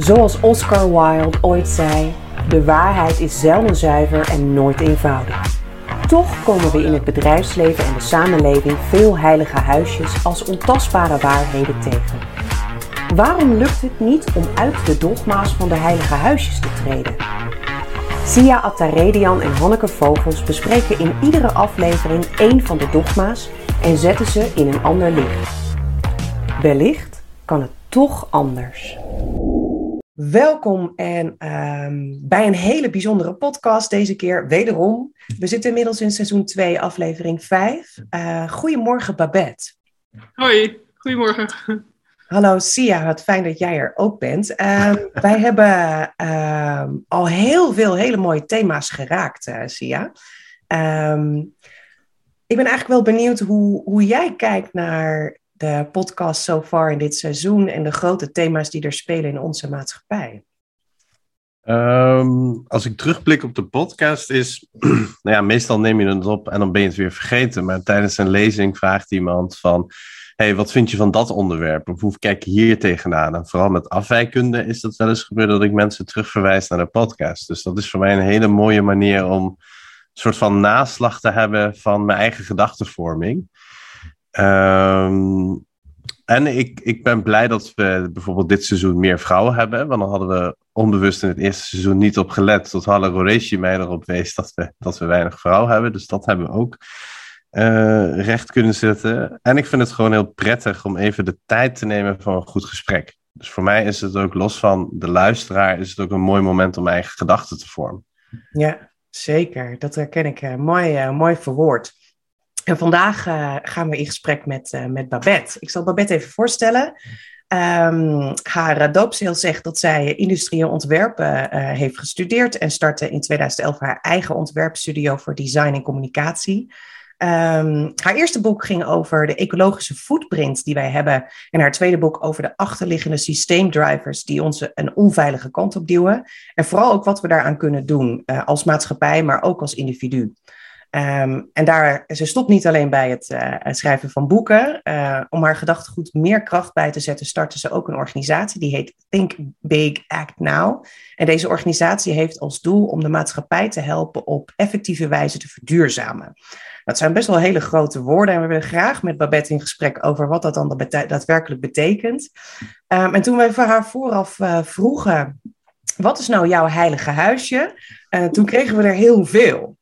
Zoals Oscar Wilde ooit zei: de waarheid is zelden zuiver en nooit eenvoudig. Toch komen we in het bedrijfsleven en de samenleving veel heilige huisjes als ontastbare waarheden tegen. Waarom lukt het niet om uit de dogma's van de heilige huisjes te treden? Sia Attaredian en Hanneke Vogels bespreken in iedere aflevering één van de dogma's en zetten ze in een ander licht. Wellicht kan het toch anders. Welkom en ehm, bij een hele bijzondere podcast deze keer wederom. We zitten inmiddels in seizoen 2, aflevering 5. Uh, eh, goedemorgen Babette. Hoi, goedemorgen. Hallo Sia, wat fijn dat jij er ook bent. Ehm, wij hebben ehm, al heel veel hele mooie thema's geraakt, uh, Sia. ik ben eigenlijk wel benieuwd hoe, hoe jij kijkt naar de podcast so far in dit seizoen en de grote thema's die er spelen in onze maatschappij? Um, als ik terugblik op de podcast is, nou ja, meestal neem je het op en dan ben je het weer vergeten. Maar tijdens een lezing vraagt iemand van, hey, wat vind je van dat onderwerp? Of hoe kijk je hier tegenaan? En vooral met afwijkunde is dat wel eens gebeurd dat ik mensen terugverwijs naar de podcast. Dus dat is voor mij een hele mooie manier om een soort van naslag te hebben van mijn eigen gedachtenvorming. Um, en ik, ik ben blij dat we bijvoorbeeld dit seizoen meer vrouwen hebben. Want dan hadden we onbewust in het eerste seizoen niet op gelet. Tot Halle Roreshi mij erop wees dat we, dat we weinig vrouwen hebben. Dus dat hebben we ook uh, recht kunnen zetten. En ik vind het gewoon heel prettig om even de tijd te nemen voor een goed gesprek. Dus voor mij is het ook los van de luisteraar, is het ook een mooi moment om eigen gedachten te vormen. Ja, zeker. Dat herken ik uh, mooi, uh, mooi verwoord. Vandaag uh, gaan we in gesprek met, uh, met Babette. Ik zal Babette even voorstellen. Um, haar doopseel zegt dat zij industrieel ontwerpen uh, heeft gestudeerd en startte in 2011 haar eigen ontwerpstudio voor design en communicatie. Um, haar eerste boek ging over de ecologische footprint die wij hebben. En haar tweede boek over de achterliggende systeemdrivers die ons een onveilige kant op duwen. En vooral ook wat we daaraan kunnen doen als maatschappij, maar ook als individu. Um, en daar, ze stopt niet alleen bij het, uh, schrijven van boeken. Uh, om haar gedachtegoed meer kracht bij te zetten, startte ze ook een organisatie die heet Think Big Act Now. En deze organisatie heeft als doel om de maatschappij te helpen op effectieve wijze te verduurzamen. Dat zijn best wel hele grote woorden en we willen graag met Babette in gesprek over wat dat dan daadwerkelijk betekent. Um, en toen wij haar vooraf uh, vroegen, wat is nou jouw heilige huisje? toen kregen we er heel veel.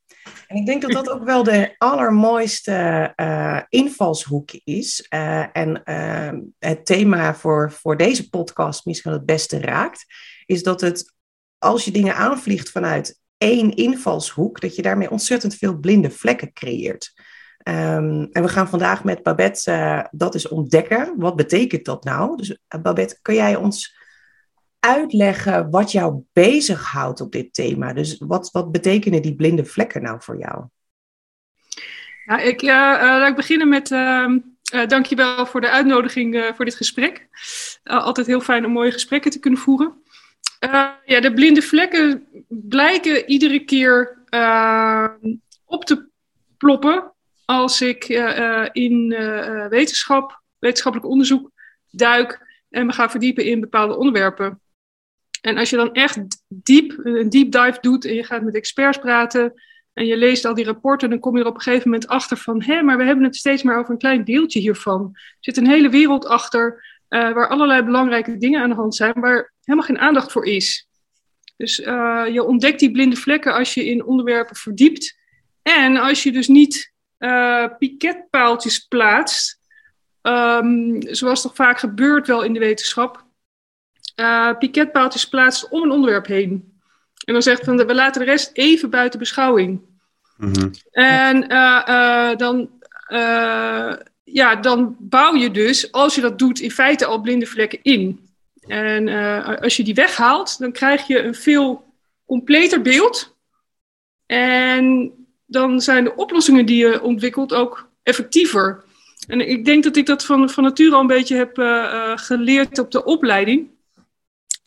En ik denk dat dat ook wel de allermooiste uh, invalshoek is. Uh, en uh, het thema voor, voor deze podcast misschien het beste raakt, is dat het, als je dingen aanvliegt vanuit één invalshoek, dat je daarmee ontzettend veel blinde vlekken creëert. Um, en we gaan vandaag met Babette dat eens ontdekken. Wat betekent dat nou? Dus Babette, kun jij ons uitleggen wat jou bezighoudt op dit thema? Dus wat, wat betekenen die blinde vlekken nou voor jou? Ja, ik, uh, laat ik beginnen met uh, uh, dankjewel voor de uitnodiging voor dit gesprek. altijd heel fijn om mooie gesprekken te kunnen voeren. ja, de blinde vlekken blijken iedere keer op te ploppen als ik in wetenschap, wetenschappelijk onderzoek duik en me ga verdiepen in bepaalde onderwerpen. En als je dan echt diep, een deep dive doet en je gaat met experts praten en je leest al die rapporten, dan kom je er op een gegeven moment achter van, hé, maar we hebben het steeds maar over een klein deeltje hiervan. Er zit een hele wereld achter uh, waar allerlei belangrijke dingen aan de hand zijn, waar helemaal geen aandacht voor is. Dus uh, je ontdekt die blinde vlekken als je in onderwerpen verdiept. En als je dus niet uh, piketpaaltjes plaatst, um, zoals toch vaak gebeurt wel in de wetenschap, uh, piketpaaltjes plaatst om een onderwerp heen. En dan zegt van we laten de rest even buiten beschouwing. Mm En uh, uh, dan, ja, dan bouw je dus, als je dat doet, in feite al blinde vlekken in. En als je die weghaalt, dan krijg je een veel completer beeld. En dan zijn de oplossingen die je ontwikkelt ook effectiever. En ik denk dat ik dat van, van nature al een beetje heb geleerd op de opleiding.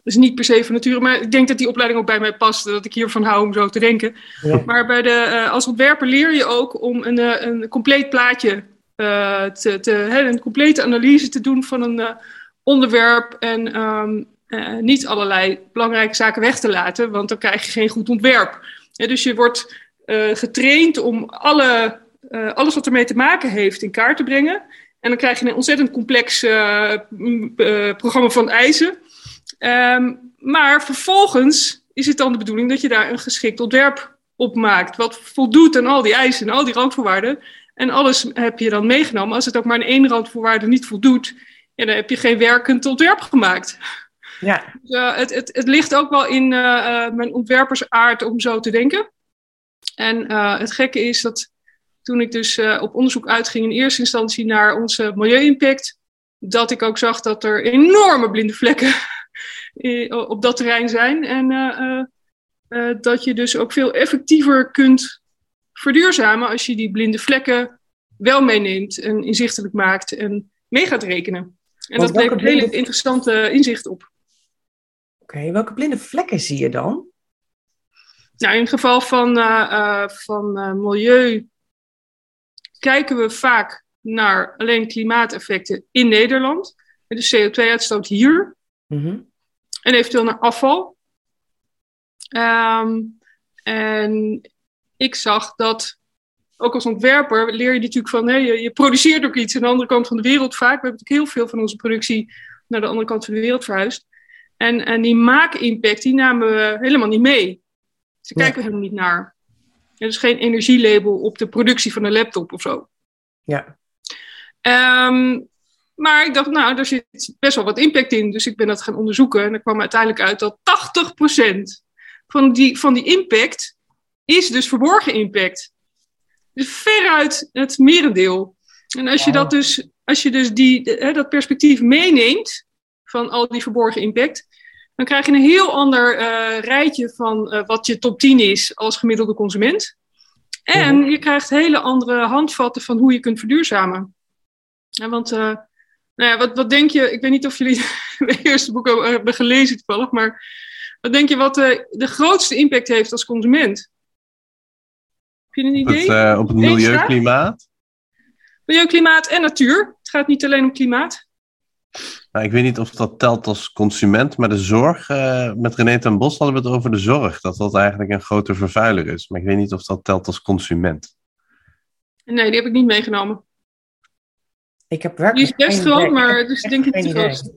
Dus niet per se van nature, maar ik denk dat die opleiding ook bij mij past. Dat ik hiervan hou om zo te denken. Maar bij de, uh, als ontwerper leer je ook om een, uh, een compleet plaatje uh, te, te een complete analyse te doen van een onderwerp. En um, uh, niet allerlei belangrijke zaken weg te laten, want dan krijg je geen goed ontwerp. Ja, dus je wordt uh, getraind om alle, uh, alles wat ermee te maken heeft in kaart te brengen. En dan krijg je een ontzettend complex programma van eisen. Um, maar vervolgens is het dan de bedoeling dat je daar een geschikt ontwerp op maakt. Wat voldoet aan al die eisen en al die randvoorwaarden. En alles heb je dan meegenomen. Als het ook maar aan één randvoorwaarde niet voldoet, ja, dan heb je geen werkend ontwerp gemaakt. Ja. Dus, uh, het, het, het ligt ook wel in uh, uh, mijn ontwerpersaard om zo te denken. En het gekke is dat toen ik dus op onderzoek uitging in eerste instantie naar onze milieu-impact, dat ik ook zag dat er enorme blinde vlekken op dat terrein zijn. En dat je dus ook veel effectiever kunt verduurzamen als je die blinde vlekken wel meeneemt en inzichtelijk maakt en mee gaat rekenen. En Want dat levert hele interessante inzicht op. Oké, welke blinde vlekken zie je dan? Nou, in het geval van, uh, uh, van uh, milieu kijken we vaak naar alleen klimaateffecten in Nederland. De CO2-uitstoot hier. Mm -hmm. En eventueel naar afval. Um, en ik zag dat, ook als ontwerper, leer je natuurlijk van, hé, je, je, produceert ook iets aan de andere kant van de wereld vaak. We hebben natuurlijk heel veel van onze productie naar de andere kant van de wereld verhuisd. En, en die maak-impact, die namen we helemaal niet mee. Daar dus kijken we helemaal niet naar. Er is geen energielabel op de productie van een laptop of zo. Ja. Um, maar ik dacht, nou, daar zit best wel wat impact in. Dus ik ben dat gaan onderzoeken. En er kwam uiteindelijk uit dat 80% van die, van die impact is dus verborgen impact. Dus veruit het merendeel. En als je dat dus, als je dus die, hè, dat perspectief meeneemt van al die verborgen impact, dan krijg je een heel ander uh, rijtje van uh, wat je top 10 is als gemiddelde consument. En je krijgt hele andere handvatten van hoe je kunt verduurzamen. Ja, want, uh, nou ja, wat, wat denk je, ik weet niet of jullie het eerste boek hebben gelezen toevallig, maar wat denk je wat de grootste impact heeft als consument? Heb je een idee? Op het, uh, op het milieu, klimaat? Milieu, klimaat en natuur. Het gaat niet alleen om klimaat. Nou, ik weet niet of dat telt als consument, maar de zorg, uh, met René ten Bos hadden we het over de zorg, dat dat eigenlijk een grote vervuiler is. Maar ik weet niet of dat telt als consument. Nee, die heb ik niet meegenomen. Ik heb werkelijk Die is best groot, maar is denk ik niet groot.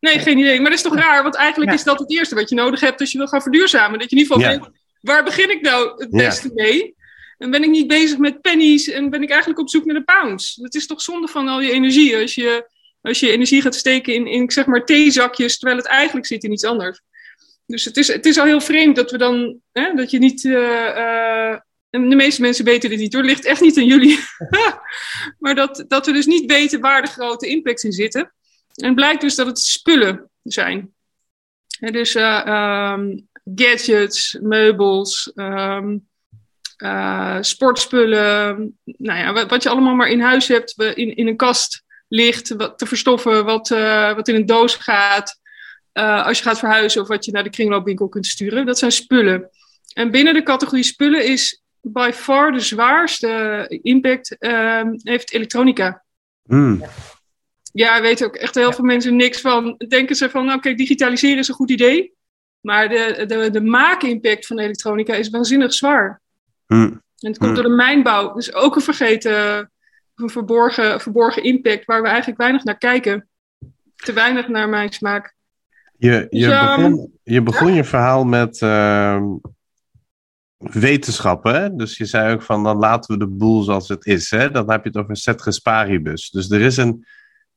Nee, geen idee. Maar dat is toch raar, want eigenlijk ja. is dat het eerste wat je nodig hebt als je wil gaan verduurzamen. Dat je in ieder geval ja. weet, waar begin ik nou het beste ja. mee? En ben ik niet bezig met pennies en ben ik eigenlijk op zoek naar de pounds. Dat is toch zonde van al je energie als je, als je energie gaat steken in, in zeg maar theezakjes, terwijl het eigenlijk zit in iets anders. Dus het is, het is al heel vreemd dat we dan, hè, dat je niet, uh, uh, de meeste mensen weten dit niet hoor, ligt echt niet aan jullie. maar dat, dat we dus niet weten waar de grote impacts in zitten. En blijkt dus dat het spullen zijn. En dus uh, um, gadgets, meubels, um, uh, sportspullen. Nou ja, wat, je allemaal maar in huis hebt, in, in een kast ligt, wat te verstoffen, wat, uh, wat in een doos gaat. Als je gaat verhuizen of wat je naar de kringloopwinkel kunt sturen. Dat zijn spullen. En binnen de categorie spullen is by far de zwaarste impact ehm, heeft elektronica. Mm. Ja, weten ook echt heel veel mensen niks van. Denken ze van, oké, digitaliseren is een goed idee. Maar de, de, de maakimpact van elektronica is waanzinnig zwaar. Hmm. En het komt door de mijnbouw. Dus ook een vergeten, een verborgen, verborgen impact waar we eigenlijk weinig naar kijken. Te weinig naar mijn smaak. Je, je dus, begon, je, begon ja? je verhaal met uh, wetenschappen. Hè? Dus je zei ook van dan laten we de boel zoals het is. Hè? Dan heb je het over ceteris paribus. Dus er is een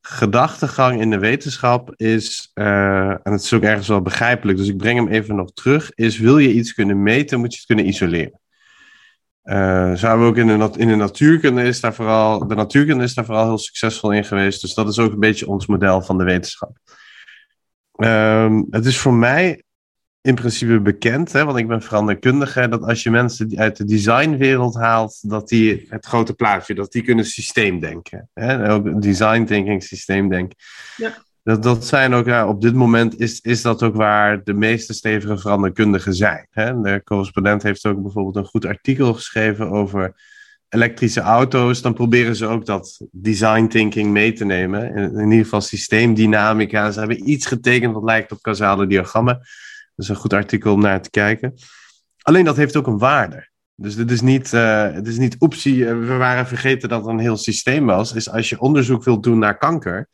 gedachtegang in de wetenschap is, uh, en het is ook ergens wel begrijpelijk, dus ik breng hem even nog terug, is wil je iets kunnen meten, moet je het kunnen isoleren. Uh, zouden we ook in de, in de natuurkunde is daar vooral, de natuurkunde is daar vooral heel succesvol in geweest, dus dat is ook een beetje ons model van de wetenschap. Um, het is voor mij in principe bekend, hè, want ik ben veranderkundige, dat als je mensen die uit de designwereld haalt, dat die het grote plaatje, dat die kunnen systeemdenken. Hè, ook design thinking, systeemdenken. Ja. Dat, dat zijn ook, ja, op dit moment is, is dat ook waar de meeste stevige veranderkundigen zijn. Hè. De correspondent heeft ook bijvoorbeeld een goed artikel geschreven over elektrische auto's, dan proberen ze ook dat design thinking mee te nemen. In, in ieder geval systeemdynamica. Ze hebben iets getekend wat lijkt op causale diagrammen. Dat is een goed artikel om naar te kijken. Alleen dat heeft ook een waarde. Dus dit is niet, uh, het is niet optie. we waren vergeten dat er een heel systeem was. Is als je onderzoek wilt doen naar kanker,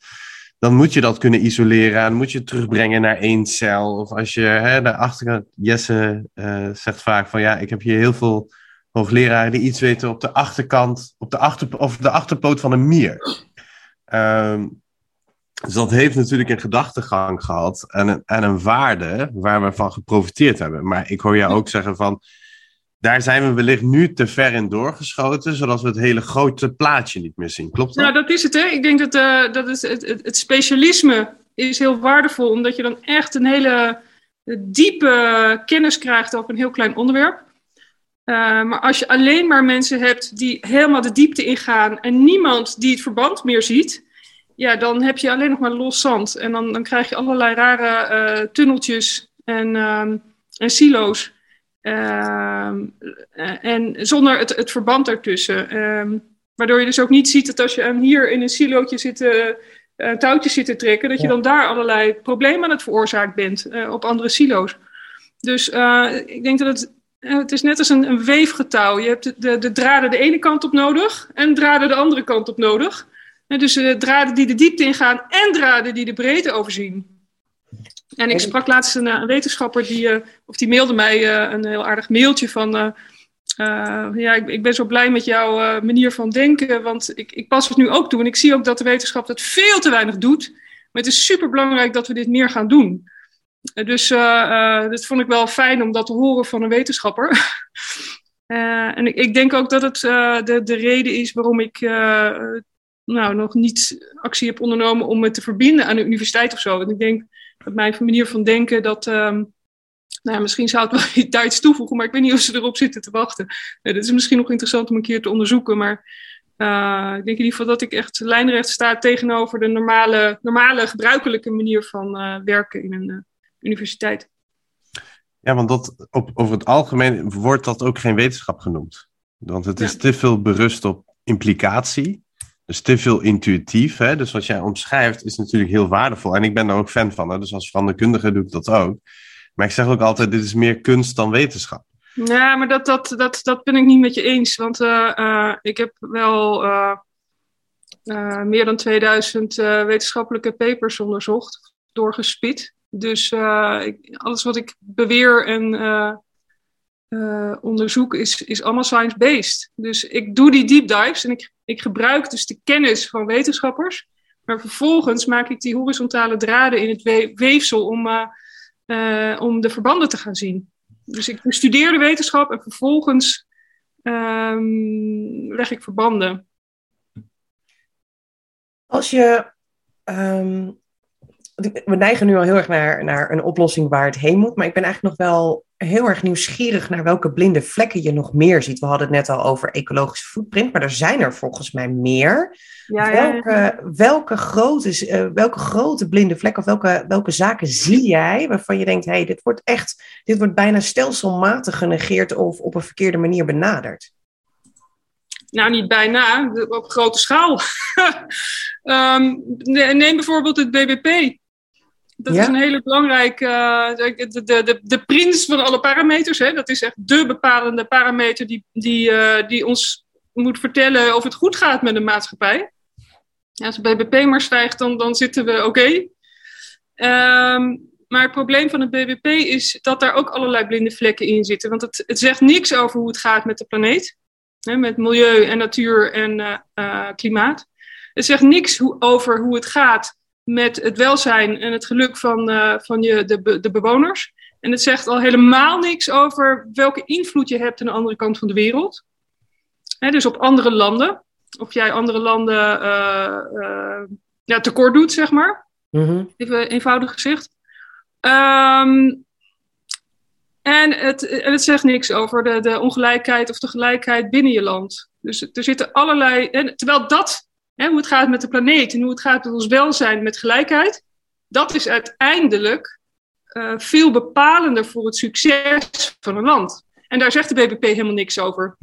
dan moet je dat kunnen isoleren en moet je het terugbrengen naar één cel. Of als je hè, de achterkant, Jesse uh, zegt vaak van ja, ik heb hier heel veel hoogleraren die iets weten op de achterkant, op de, achter, of de achterpoot van een mier. Um, dus dat heeft natuurlijk een gedachtegang gehad en een, en een waarde waar we van geprofiteerd hebben. Maar ik hoor jou ook zeggen van, daar zijn we wellicht nu te ver in doorgeschoten, zodat we het hele grote plaatje niet meer zien. Klopt dat? Nou, dat is het. Hè? Ik denk dat, uh, dat het, het, het, specialisme is heel waardevol, omdat je dan echt een hele diepe kennis krijgt over een heel klein onderwerp. Uh, maar als je alleen maar mensen hebt die helemaal de diepte ingaan en niemand die het verband meer ziet, ja, dan heb je alleen nog maar los zand. En dan, dan krijg je allerlei rare uh, tunneltjes en, uh, en silo's. Ehm, eh, en zonder het, het verband ertussen. Ehm, waardoor je dus ook niet ziet dat als je hier in een silootje zit, uh, touwtjes zit te trekken, dat je dan daar allerlei problemen aan het veroorzaakt bent op andere silo's. Dus ik denk dat het het is net als een, een weefgetouw. Je hebt de, de, de, draden de ene kant op nodig en draden de andere kant op nodig. Dus uh, draden die de diepte ingaan en draden die de breedte overzien. En ik sprak laatst een, een wetenschapper die, uh, of die mailde mij uh, een heel aardig mailtje van. ja, ik, ik, ben zo blij met jouw manier van denken, want ik, ik pas het nu ook toe. En ik zie ook dat de wetenschap dat veel te weinig doet. Maar het is super belangrijk dat we dit meer gaan doen. Dus dat vond ik wel fijn om dat te horen van een wetenschapper. uh, en ik, ik, denk ook dat het de, de reden is waarom ik nou, nog niet actie heb ondernomen om me te verbinden aan de universiteit of zo. Want ik denk dat mijn manier van denken dat. Um, nou, misschien zou het wel iets Duits toevoegen, maar ik weet niet of ze erop zitten te wachten. Nee, dat is misschien nog interessant om een keer te onderzoeken. Maar ik denk in ieder geval dat ik echt lijnrecht sta tegenover de normale, normale gebruikelijke manier van werken in een universiteit. Ja, want dat, op, over het algemeen wordt dat ook geen wetenschap genoemd. Want het is te veel berust op implicatie. Dus te veel intuïtief. Hè? Dus wat jij omschrijft is natuurlijk heel waardevol. En ik ben daar ook fan van. Hè? Dus als veranderkundige doe ik dat ook. Maar ik zeg ook altijd, dit is meer kunst dan wetenschap. Ja, maar dat, dat, dat, dat ben ik niet met je eens. Want uh, uh, ik heb wel uh, meer dan 2000 wetenschappelijke papers onderzocht, doorgespit. Dus alles wat ik beweer en onderzoek is, is allemaal science-based. Dus ik doe die deep dives en ik, ik gebruik dus de kennis van wetenschappers. Maar vervolgens maak ik die horizontale draden in het we weefsel om, om de verbanden te gaan zien. Dus ik bestudeer de wetenschap en vervolgens um, leg ik verbanden. Als je um, we neigen nu al heel erg naar, naar een oplossing waar het heen moet. Maar ik ben eigenlijk nog wel heel erg nieuwsgierig naar welke blinde vlekken je nog meer ziet. We hadden het net al over ecologische footprint, maar er zijn er volgens mij meer. Ja, welke, ja, Welke, grote, uh, welke grote blinde vlekken of welke, welke zaken zie jij waarvan je denkt, hé, hey, dit wordt echt, dit wordt bijna stelselmatig genegeerd of op een verkeerde manier benaderd? Nou, niet bijna, op grote schaal. um, neem bijvoorbeeld het BBP. Dat is een hele belangrijke, uh, de, de, de, de prins van alle parameters. Hè? Dat is echt de bepalende parameter die, die, uh, die ons moet vertellen of het goed gaat met de maatschappij. Ja, als het BBP maar stijgt, dan, dan zitten we oké. Okay. Um, maar het probleem van het BBP is dat daar ook allerlei blinde vlekken in zitten. Want het, het zegt niks over hoe het gaat met de planeet. Hè, met milieu en natuur en uh, klimaat. Het zegt niks hoe, over hoe het gaat met het welzijn en het geluk van, uh, van je, de, de bewoners. En het zegt al helemaal niks over welke invloed je hebt aan de andere kant van de wereld. Dus op andere landen. Of jij andere landen uh, uh, ja, tekort doet, zeg maar. Mm -hmm. Even eenvoudig gezegd. Um, en, het, en het zegt niks over de, de ongelijkheid of de gelijkheid binnen je land. Dus er zitten allerlei. En, terwijl dat Hoe het gaat met de planeet en hoe het gaat met ons welzijn met gelijkheid, dat is uiteindelijk uh, veel bepalender voor het succes van een land. En daar zegt de BBP helemaal niks over.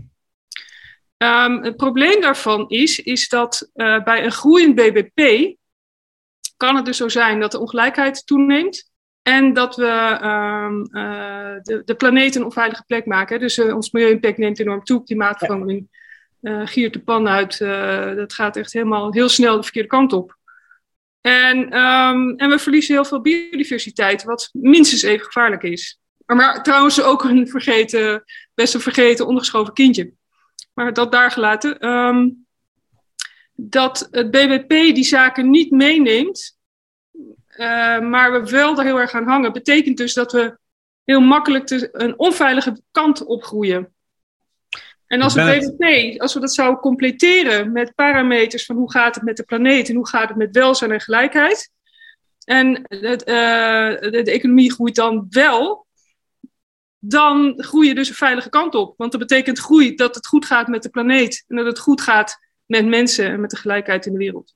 Um, het probleem daarvan is, is dat uh, bij een groeiend BBP kan het dus zo zijn dat de ongelijkheid toeneemt en dat we um, uh, de, de planeet een onveilige plek maken. Dus uh, ons milieu-impact neemt enorm toe, klimaatverandering giert de pan uit. dat gaat echt helemaal heel snel de verkeerde kant op. En, um, en we verliezen heel veel biodiversiteit, wat minstens even gevaarlijk is. Maar, maar trouwens ook een vergeten, best een vergeten, ondergeschoven kindje. Maar dat daar gelaten. Um, dat het BBP die zaken niet meeneemt, uh, maar we wel daar heel erg aan hangen, betekent dus dat we heel makkelijk een onveilige kant opgroeien. En als het BBP, als we dat zouden completeren met parameters van hoe gaat het met de planeet en hoe gaat het met welzijn en gelijkheid. En het, uh, de, de, economie groeit dan wel, dan groei je dus een veilige kant op. Want dat betekent groei dat het goed gaat met de planeet en dat het goed gaat met mensen en met de gelijkheid in de wereld.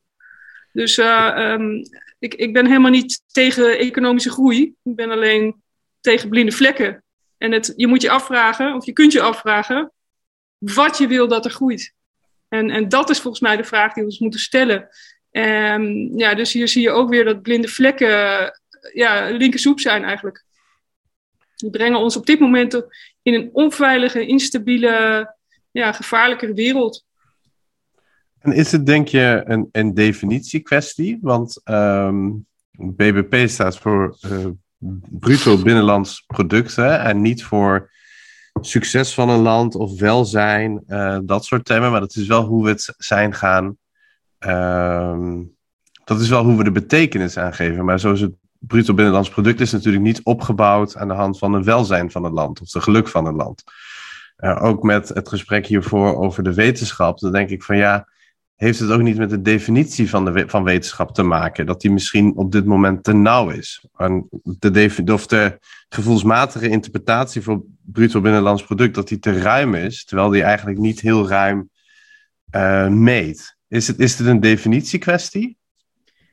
Dus uh, um, ik, ik ben helemaal niet tegen economische groei. Ik ben alleen tegen blinde vlekken. En het, je moet je afvragen, of je kunt je afvragen, wat je wil dat er groeit. En, en dat is volgens mij de vraag die we ons moeten stellen. Um, ja, dus hier zie je ook weer dat blinde vlekken ja, linkersoep zijn eigenlijk. Die brengen ons op dit moment in een onveilige, instabiele, ja, gevaarlijkere wereld. En is het denk je een, een definitiekwestie? Want ehm, BBP staat voor uh, bruto binnenlands product en niet voor succes van een land of welzijn, uh, dat soort thema's. Maar dat is wel hoe we het zijn gaan. Uh, dat is wel hoe we de betekenis aangeven. Maar zoals het bruto binnenlands product is natuurlijk niet opgebouwd aan de hand van het welzijn van het land of het geluk van het land. Uh, ook met het gesprek hiervoor over de wetenschap, dan denk ik van ja, heeft het ook niet met de definitie van, de, van wetenschap te maken? Dat die misschien op dit moment te nauw is. En de, of de gevoelsmatige interpretatie voor bruto binnenlands product, dat die te ruim is, terwijl die eigenlijk niet heel ruim uh, meet. Is het, is het een definitiekwestie?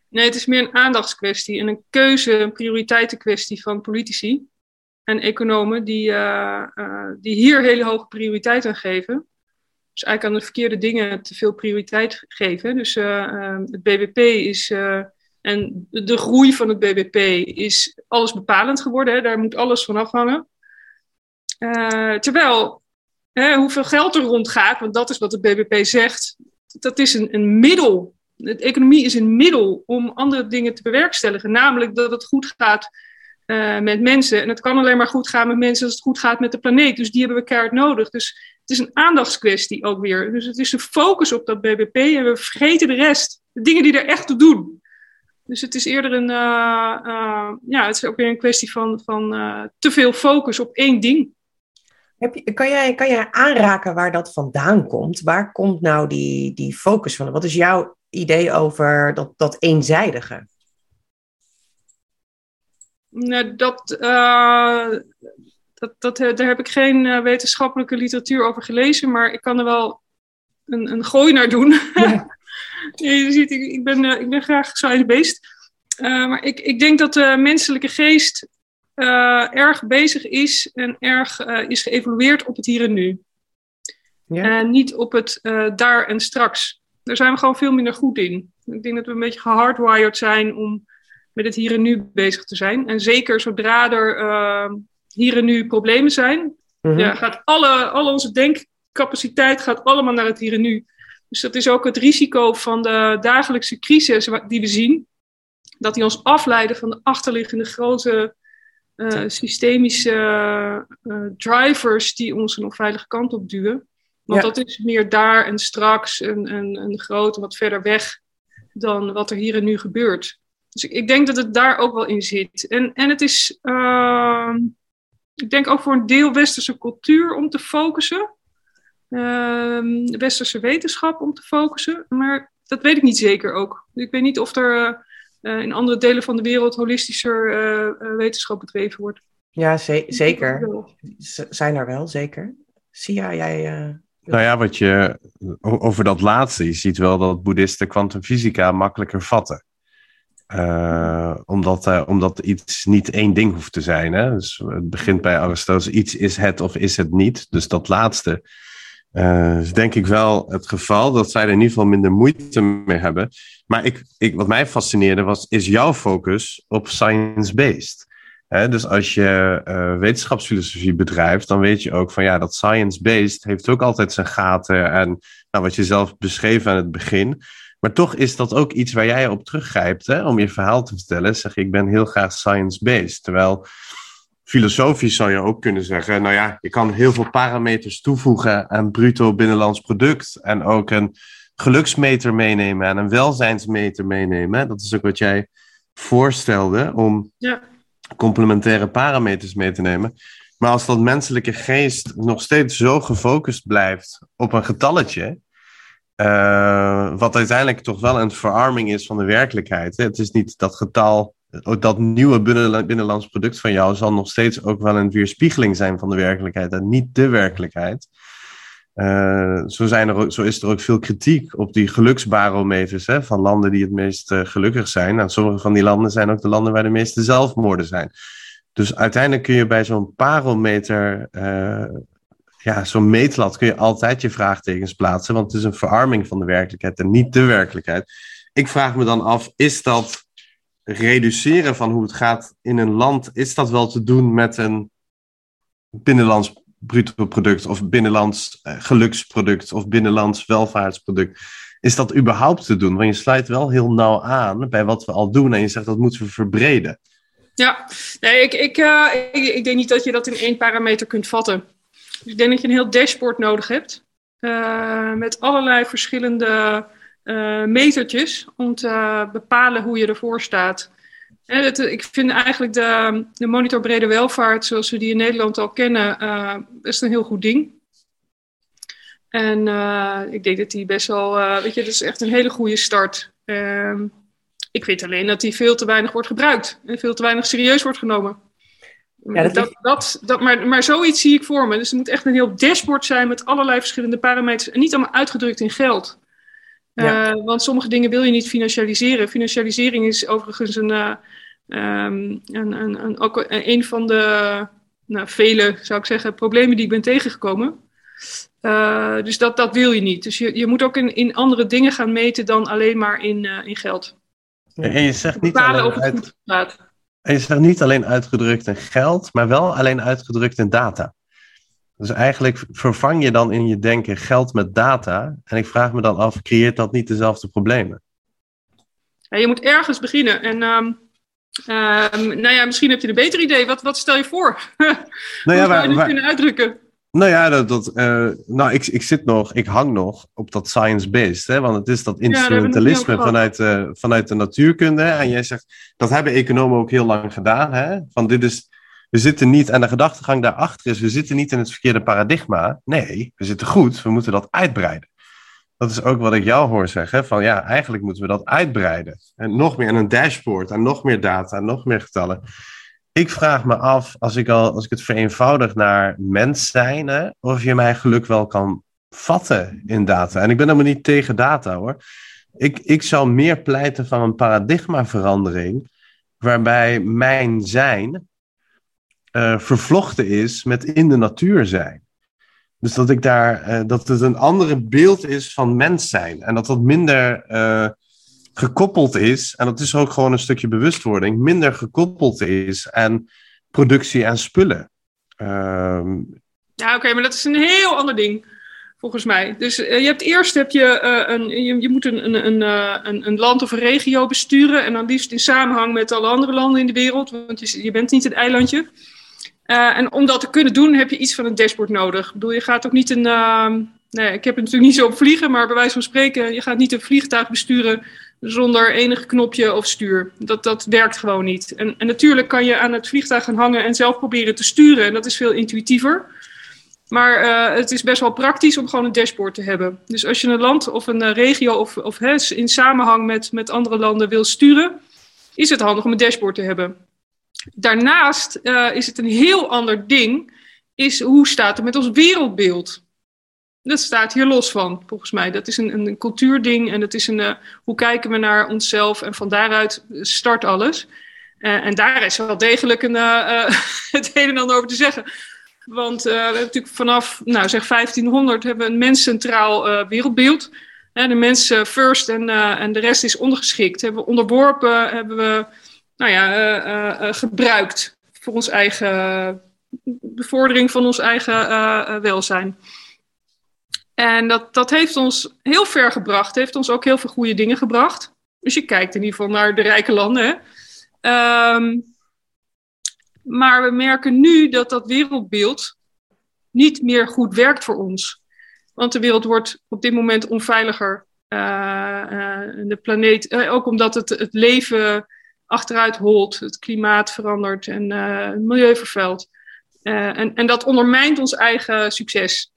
Nee, het is meer een aandachtskwestie en een keuze, een prioriteitenkwestie van politici en economen die, uh, uh, die hier hele hoge prioriteit aan geven. Dus eigenlijk aan de verkeerde dingen te veel prioriteit geven. Dus uh, het BBP is. Uh, en de groei van het BBP is alles bepalend geworden. Hè? Daar moet alles van afhangen. Uh, terwijl hè, hoeveel geld er rondgaat, want dat is wat het BBP zegt, dat is een, een middel. De economie is een middel om andere dingen te bewerkstelligen. Namelijk dat het goed gaat met mensen. En het kan alleen maar goed gaan met mensen als het goed gaat met de planeet. Dus die hebben we keihard nodig. Dus het is een aandachtskwestie ook weer. Dus het is de focus op dat BBP en we vergeten de rest. De dingen die er echt toe doen. Dus het is eerder een, uh, uh, ja, het is ook weer een kwestie van, van uh, te veel focus op één ding. Heb je, kan, jij, kan jij aanraken waar dat vandaan komt? Waar komt nou die, die focus van? Wat is jouw idee over dat, dat eenzijdige? Nou, dat, uh, dat, dat, daar heb ik geen uh, wetenschappelijke literatuur over gelezen, maar ik kan er wel een, een gooi naar doen. Ja. je ziet, ik, ik, ben, uh, ik ben graag beest. maar ik, ik denk dat de menselijke geest erg bezig is en erg is geëvolueerd op het hier en nu. Ja. En niet op het daar en straks. Daar zijn we gewoon veel minder goed in. Ik denk dat we een beetje gehardwired zijn om met het hier en nu bezig te zijn. En zeker zodra er hier en nu problemen zijn, mm-hmm. ja, gaat alle, alle onze denkcapaciteit gaat allemaal naar het hier en nu. Dus dat is ook het risico van de dagelijkse crisis die we zien. Dat die ons afleiden van de achterliggende grote uh, systemische uh, drivers die ons een onveilige kant op duwen. Want ja. dat is meer daar en straks en, en, en groot en wat verder weg dan wat er hier en nu gebeurt. Dus ik, ik, denk dat het daar ook wel in zit. En, en het is, uh, ik denk ook voor een deel westerse cultuur om te focussen. Uh, westerse wetenschap om te focussen. Maar dat weet ik niet zeker ook. Ik weet niet of er uh, in andere delen van de wereld holistischer uh, wetenschap bedreven wordt. Ja, ze zeker. Z zijn er wel, zeker. Sia, jij... Nou ja, wat je over dat laatste, je ziet wel dat boeddhisten kwantumfysica makkelijker vatten. Uh, omdat, uh, omdat iets niet één ding hoeft te zijn. Hè? Dus het begint bij Aristoteles, iets is het of is het niet. Dus dat laatste Uh, is denk ik wel het geval dat zij er in ieder geval minder moeite mee hebben. Maar ik, ik, wat mij fascineerde was, is jouw focus op science-based? dus als je wetenschapsfilosofie bedrijft, dan weet je ook van ja, dat science-based heeft ook altijd zijn gaten en nou, wat je zelf beschreef aan het begin. Maar toch is dat ook iets waar jij op teruggrijpt hè, om je verhaal te vertellen. Zeg ik ben heel graag science-based. Terwijl filosofisch zou je ook kunnen zeggen, nou ja, je kan heel veel parameters toevoegen aan bruto binnenlands product en ook een geluksmeter meenemen en een welzijnsmeter meenemen. Dat is ook wat jij voorstelde om ja. complementaire parameters mee te nemen. Maar als dat menselijke geest nog steeds zo gefocust blijft op een getalletje, uh, wat uiteindelijk toch wel een verarming is van de werkelijkheid. Hè? Het is niet dat getal dat nieuwe binnenlands product van jou zal nog steeds ook wel een weerspiegeling zijn van de werkelijkheid en niet de werkelijkheid. Uh, zo, zijn er zo is er ook veel kritiek op die geluksbarometers hè, van landen die het meest gelukkig zijn. Nou, sommige van die landen zijn ook de landen waar de meeste zelfmoorden zijn. Dus uiteindelijk kun je bij zo'n parometer, uh, ja, zo'n meetlat, kun je altijd je vraagtekens plaatsen, want het is een verarming van de werkelijkheid en niet de werkelijkheid. Ik vraag me dan af, is dat reduceren van hoe het gaat in een land, is dat wel te doen met een binnenlands bruto product of binnenlands uh, geluksproduct of binnenlands welvaartsproduct? Is dat überhaupt te doen? Want je sluit wel heel nauw aan bij wat we al doen en je zegt dat moeten we verbreden. Ja, nee, ik, ik, uh, ik, ik, denk niet dat je dat in één parameter kunt vatten. Dus ik denk dat je een heel dashboard nodig hebt. Uh, met allerlei verschillende uh, metertjes om te bepalen hoe je ervoor staat. Het, ik vind eigenlijk de, de monitor brede welvaart, zoals we die in Nederland al kennen, uh, is een heel goed ding. En ik denk dat die best wel, weet je, dat is echt een hele goede start. Ehm, ik weet alleen dat die veel te weinig wordt gebruikt en veel te weinig serieus wordt genomen. Ja, dat, dat, dat, dat, maar, maar zoiets zie ik voor me. Dus het moet echt een heel dashboard zijn met allerlei verschillende parameters en niet allemaal uitgedrukt in geld. Ja. Uh, want sommige dingen wil je niet financialiseren. Financialisering is overigens een, uh, um, een, een, een, ook een van de nou, vele, zou ik zeggen, problemen die ik ben tegengekomen. Uh, dus dat, dat wil je niet. Dus je, je moet ook in, in andere dingen gaan meten dan alleen maar in, in geld. En je zegt niet alleen uit, je zegt niet alleen uitgedrukt in geld, maar wel alleen uitgedrukt in data. Dus eigenlijk vervang je dan in je denken geld met data. En ik vraag me dan af, creëert dat niet dezelfde problemen? Ja, je moet ergens beginnen. En um, nou ja, misschien heb je een beter idee. Wat, wat stel je voor? Nou ja, Hoe zou je dit kunnen uitdrukken? Nou ja, dat, dat, uh, nou, ik, ik zit nog, ik hang nog op dat science-based. Want het is dat instrumentalisme vanuit, uh, vanuit de natuurkunde. En jij zegt, dat hebben economen ook heel lang gedaan. Hè? Van dit is we zitten niet, en de gedachtegang daarachter is, we zitten niet in het verkeerde paradigma. Nee, we zitten goed, we moeten dat uitbreiden. Dat is ook wat ik jou hoor zeggen, van ja, eigenlijk moeten we dat uitbreiden. En nog meer, en een dashboard, en nog meer data, en nog meer getallen. Ik vraag me af, als ik, al, als ik het vereenvoudig naar mens zijn, hè, of je mijn geluk wel kan vatten in data. En ik ben helemaal niet tegen data hoor. Ik, ik zou meer pleiten van een paradigmaverandering, waarbij mijn zijn uh, vervlochten is met in de natuur zijn. Dus dat ik daar, uh, dat het een andere beeld is van mens zijn. En dat dat minder uh, gekoppeld is, en dat is ook gewoon een stukje bewustwording, minder gekoppeld is aan productie en spullen. Ehm, ja, oké, maar dat is een heel ander ding volgens mij. Dus uh, je hebt eerst heb je, uh, een, je, moet een, een, een, een, een land of een regio besturen. En dan liefst in samenhang met alle andere landen in de wereld. Want je, je bent niet een eilandje. En om dat te kunnen doen heb je iets van een dashboard nodig. Ik bedoel, je gaat ook niet een. Uh, nee, ik heb het natuurlijk niet zo op vliegen, maar bij wijze van spreken, je gaat niet een vliegtuig besturen zonder enig knopje of stuur. Dat, dat werkt gewoon niet. En, en natuurlijk kan je aan het vliegtuig gaan hangen en zelf proberen te sturen. En dat is veel intuïtiever. Maar uh, het is best wel praktisch om gewoon een dashboard te hebben. Dus als je een land of een regio of, of in samenhang met, met andere landen wil sturen, is het handig om een dashboard te hebben. Daarnaast uh, is het een heel ander ding, is hoe staat het met ons wereldbeeld? Dat staat hier los van, volgens mij. Dat is een, een cultuurding en dat is een, uh, hoe kijken we naar onszelf en van daaruit start alles. Uh, en daar is wel degelijk een, het een en ander over te zeggen. Want we hebben natuurlijk vanaf, nou zeg 1500, hebben we een menscentraal wereldbeeld. de mensen first en, en de rest is ondergeschikt. Hebben we onderworpen, hebben we nou ja, gebruikt voor ons eigen bevordering van ons eigen welzijn. En dat, dat heeft ons heel ver gebracht, heeft ons ook heel veel goede dingen gebracht. Dus je kijkt in ieder geval naar de rijke landen. Um, maar we merken nu dat dat wereldbeeld niet meer goed werkt voor ons. Want de wereld wordt op dit moment onveiliger. Uh, uh, de planeet, uh, ook omdat het, het leven achteruit holt, het klimaat verandert en het milieu vervuilt. en, en dat ondermijnt ons eigen succes.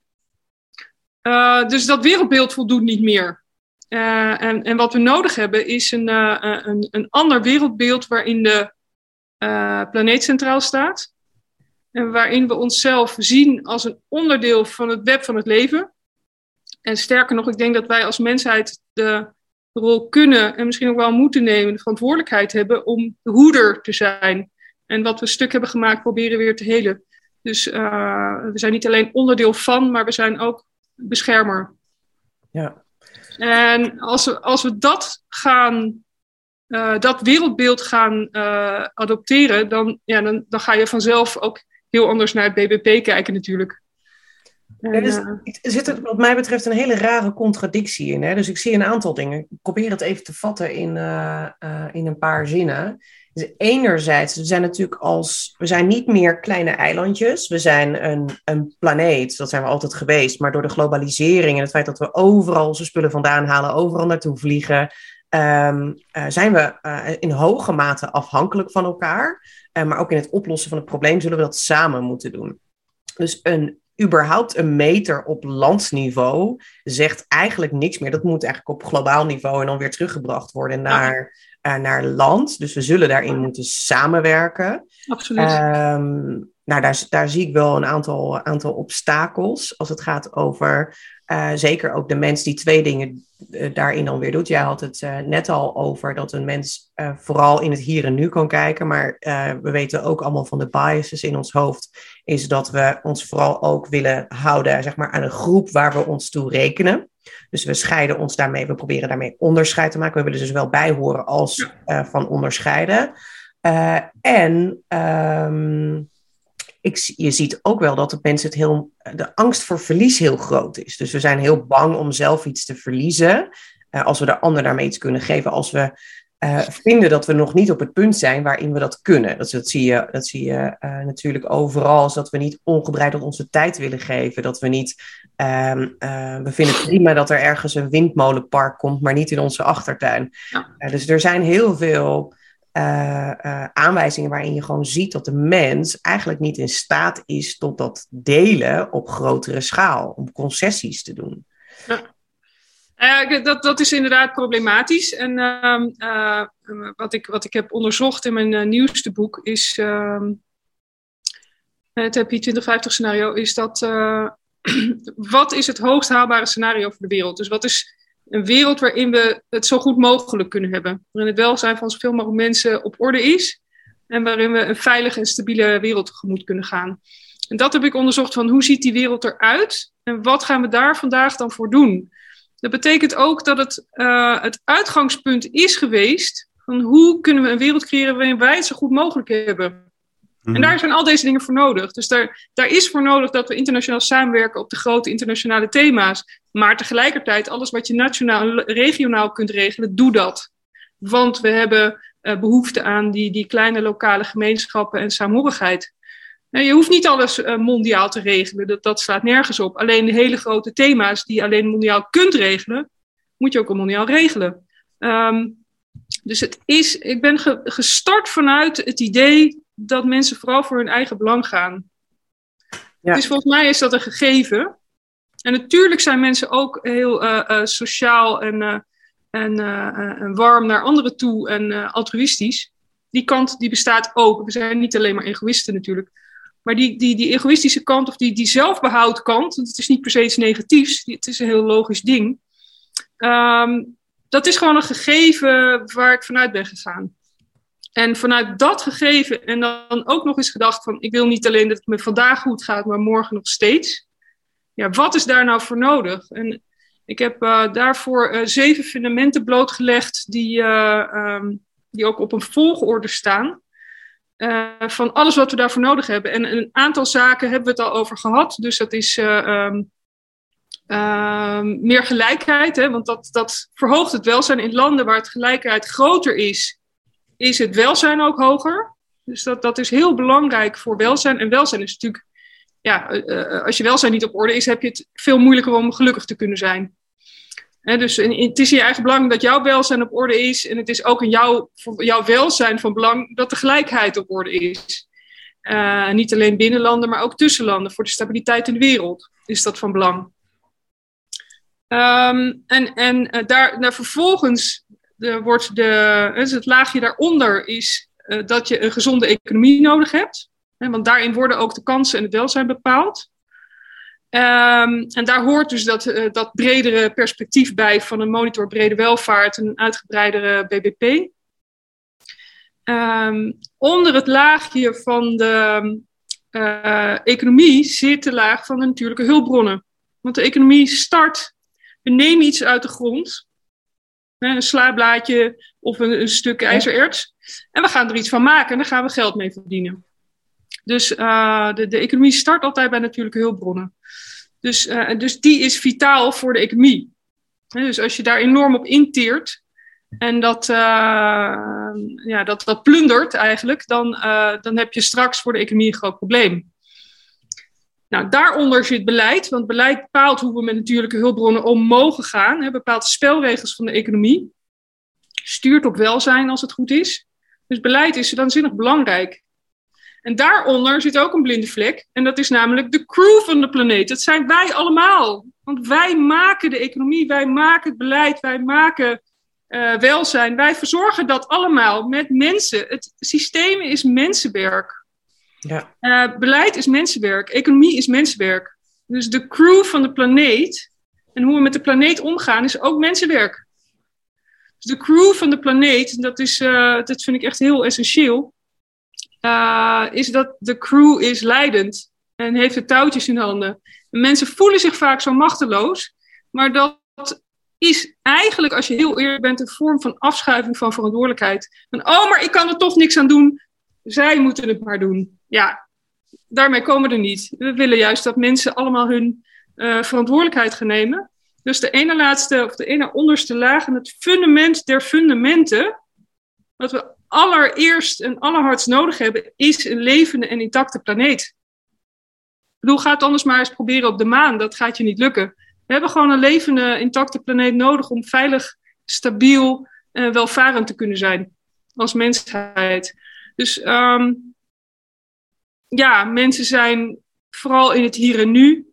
Dus dat wereldbeeld voldoet niet meer. en, en wat we nodig hebben is een, een, een ander wereldbeeld waarin de planeet centraal staat. En waarin we onszelf zien als een onderdeel van het web van het leven. En sterker nog, ik denk dat wij als mensheid de rol kunnen en misschien ook wel moeten nemen, de verantwoordelijkheid hebben om de hoeder te zijn. En wat we stuk hebben gemaakt, proberen weer te helen. Dus we zijn niet alleen onderdeel van, maar we zijn ook beschermer. Ja. En als we, als we dat gaan uh, dat wereldbeeld gaan uh, adopteren, dan, ja, dan, dan ga je vanzelf ook heel anders naar het BBP kijken natuurlijk. En, ja, dus, uh, er zit er, wat mij betreft een hele rare contradictie in. Hè? Dus ik zie een aantal dingen. Ik probeer het even te vatten in, in een paar zinnen. Dus enerzijds, we zijn natuurlijk als, we zijn niet meer kleine eilandjes. We zijn een, een planeet, dat zijn we altijd geweest. Maar door de globalisering en het feit dat we overal onze spullen vandaan halen, overal naartoe vliegen, um, uh, zijn we uh, in hoge mate afhankelijk van elkaar. Uh, maar ook in het oplossen van het probleem zullen we dat samen moeten doen. Dus een, überhaupt een meter op landsniveau zegt eigenlijk niks meer. Dat moet eigenlijk op globaal niveau en dan weer teruggebracht worden naar, naar land. Dus we zullen daarin moeten samenwerken. Absoluut. Um, nou, daar, daar zie ik wel een aantal, aantal obstakels als het gaat over uh, zeker ook de mens die twee dingen uh, daarin dan weer doet. Jij had het uh, net al over dat een mens vooral in het hier en nu kan kijken. Maar we weten ook allemaal van de biases in ons hoofd. Is dat we ons vooral ook willen houden zeg maar, aan een groep waar we ons toe rekenen. Dus we scheiden ons daarmee, we proberen daarmee onderscheid te maken. We willen dus wel bijhoren als van onderscheiden. en um, ik, je ziet ook wel dat de mensen het heel, de angst voor verlies heel groot is. Dus we zijn heel bang om zelf iets te verliezen. Uh, als we de ander daarmee iets kunnen geven. Als we uh, vinden dat we nog niet op het punt zijn waarin we dat kunnen. Dat, dat zie je, dat zie je uh, natuurlijk overal. Is dat we niet ongebreideld onze tijd willen geven. Dat we niet. Ehm, we vinden het prima dat er ergens een windmolenpark komt, maar niet in onze achtertuin. Ja. dus er zijn heel veel aanwijzingen waarin je gewoon ziet dat de mens eigenlijk niet in staat is tot dat delen op grotere schaal, om concessies te doen. Ja. Uh, dat, dat is inderdaad problematisch. En ehm, wat, ik, wat ik heb onderzocht in mijn nieuwste boek is, ehm, het Happy 2050 scenario, is dat wat is het hoogst haalbare scenario voor de wereld? Dus wat is een wereld waarin we het zo goed mogelijk kunnen hebben. Waarin het welzijn van zoveel mogelijk mensen op orde is. En waarin we een veilige en stabiele wereld tegemoet kunnen gaan. En dat heb ik onderzocht van hoe ziet die wereld eruit? En wat gaan we daar vandaag dan voor doen? Dat betekent ook dat het, uh, het uitgangspunt is geweest van hoe kunnen we een wereld creëren waarin wij het zo goed mogelijk hebben. En mhm. daar zijn al deze dingen voor nodig. Dus daar, daar is voor nodig dat we internationaal samenwerken op de grote internationale thema's. Maar tegelijkertijd, alles wat je nationaal en regionaal kunt regelen, doe dat. Want we hebben uh, behoefte aan die, die kleine lokale gemeenschappen en saamhorigheid. Nou, je hoeft niet alles uh, mondiaal te regelen, dat, dat slaat nergens op. Alleen de hele grote thema's die je alleen mondiaal kunt regelen, moet je ook al mondiaal regelen. Um, dus het is, ik ben ge, gestart vanuit het idee dat mensen vooral voor hun eigen belang gaan. Ja. Dus volgens mij is dat een gegeven. En natuurlijk zijn mensen ook heel uh, uh, sociaal en, en, en, warm naar anderen toe en altruïstisch. Die kant die bestaat ook. We zijn niet alleen maar egoïsten natuurlijk. Maar die, die, die egoïstische kant of die, die zelfbehoud kant, het is niet per se iets negatiefs, het is een heel logisch ding. Um, dat is gewoon een gegeven waar ik vanuit ben gegaan. En vanuit dat gegeven en dan ook nog eens gedacht van ik wil niet alleen dat het me vandaag goed gaat, maar morgen nog steeds. Ja, wat is daar nou voor nodig? En ik heb uh, daarvoor uh, zeven fundamenten blootgelegd die, uh, um, die ook op een volgorde staan. Van alles wat we daarvoor nodig hebben. En een aantal zaken hebben we het al over gehad. Dus dat is um, um, meer gelijkheid. Hè, want dat, dat verhoogt het welzijn in landen waar het gelijkheid groter is is het welzijn ook hoger. Dus dat, dat is heel belangrijk voor welzijn. En welzijn is natuurlijk, ja, uh, als je welzijn niet op orde is, heb je het veel moeilijker om gelukkig te kunnen zijn. Dus het is in je eigen belang dat jouw welzijn op orde is. En het is ook in jouw, jouw welzijn van belang dat de gelijkheid op orde is. Uh, niet alleen binnen landen, maar ook tussen landen. Voor de stabiliteit in de wereld is dat van belang. Um, en en uh, daar, vervolgens de, wordt de, dus het laagje daaronder is uh, dat je een gezonde economie nodig hebt. Want daarin worden ook de kansen en het welzijn bepaald. Um, en daar hoort dus dat, uh, dat bredere perspectief bij van een monitor brede welvaart en een uitgebreidere BBP. Um, ehm, onder het laagje van de uh, economie zit de laag van de natuurlijke hulpbronnen. Want de economie start, we nemen iets uit de grond een slaablaadje of een, een stuk ijzererts. En we gaan er iets van maken en daar gaan we geld mee verdienen. Dus uh, de, de economie start altijd bij natuurlijke hulpbronnen. Dus, uh, dus die is vitaal voor de economie. dus als je daar enorm op inteert en dat, uh, ja, dat, dat plundert eigenlijk, dan, dan heb je straks voor de economie een groot probleem. Nou, daaronder zit beleid, want beleid bepaalt hoe we met natuurlijke hulpbronnen om mogen gaan, hè, bepaalt spelregels van de economie, stuurt op welzijn als het goed is. Dus beleid is waanzinnig belangrijk. En daaronder zit ook een blinde vlek, en dat is namelijk de crew van de planeet. Dat zijn wij allemaal. Want wij maken de economie, wij maken het beleid, wij maken uh, welzijn. Wij verzorgen dat allemaal met mensen. Het systeem is mensenwerk. Ja. Uh, beleid is mensenwerk, economie is mensenwerk. Dus de crew van de planeet en hoe we met de planeet omgaan is ook mensenwerk. Dus de crew van de planeet, dat, is, uh, dat vind ik echt heel essentieel, uh, is dat de crew is leidend en heeft de touwtjes in handen. En mensen voelen zich vaak zo machteloos, maar dat is eigenlijk, als je heel eerlijk bent, een vorm van afschuiving van verantwoordelijkheid. Van, oh, maar ik kan er toch niks aan doen. Zij moeten het maar doen ja, daarmee komen we er niet. We willen juist dat mensen allemaal hun uh, verantwoordelijkheid gaan nemen. Dus de ene laatste of de ene onderste laag en het fundament der fundamenten, wat we allereerst en allerhardst nodig hebben, is een levende en intacte planeet. Ik bedoel, ga het anders maar eens proberen op de maan. Dat gaat je niet lukken. We hebben gewoon een levende, intacte planeet nodig om veilig, stabiel en welvarend te kunnen zijn als mensheid. Dus um, ja, mensen zijn vooral in het hier en nu.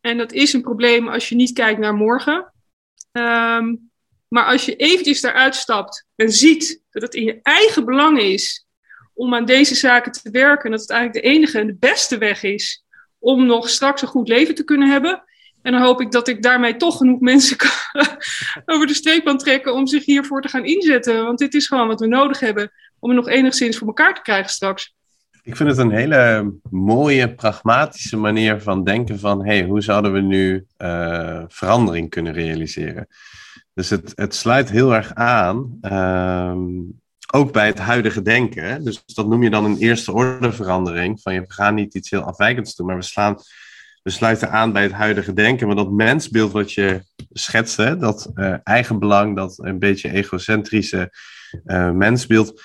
En dat is een probleem als je niet kijkt naar morgen. Um, maar als je eventjes daaruit stapt en ziet dat het in je eigen belang is om aan deze zaken te werken, en dat het eigenlijk de enige en de beste weg is om nog straks een goed leven te kunnen hebben. En dan hoop ik dat ik daarmee toch genoeg mensen over de streep kan trekken om zich hiervoor te gaan inzetten. Want dit is gewoon wat we nodig hebben om het nog enigszins voor elkaar te krijgen straks. Ik vind het een hele mooie, pragmatische manier van denken van, hey, hoe zouden we nu uh, verandering kunnen realiseren? Dus het, het sluit heel erg aan, uh, ook bij het huidige denken. Dus dat noem je dan een eerste orde verandering, van we gaan niet iets heel afwijkends doen, maar we, slaan, we sluiten aan bij het huidige denken. Maar dat mensbeeld wat je schetste, dat uh, eigenbelang, dat een beetje egocentrische uh, mensbeeld,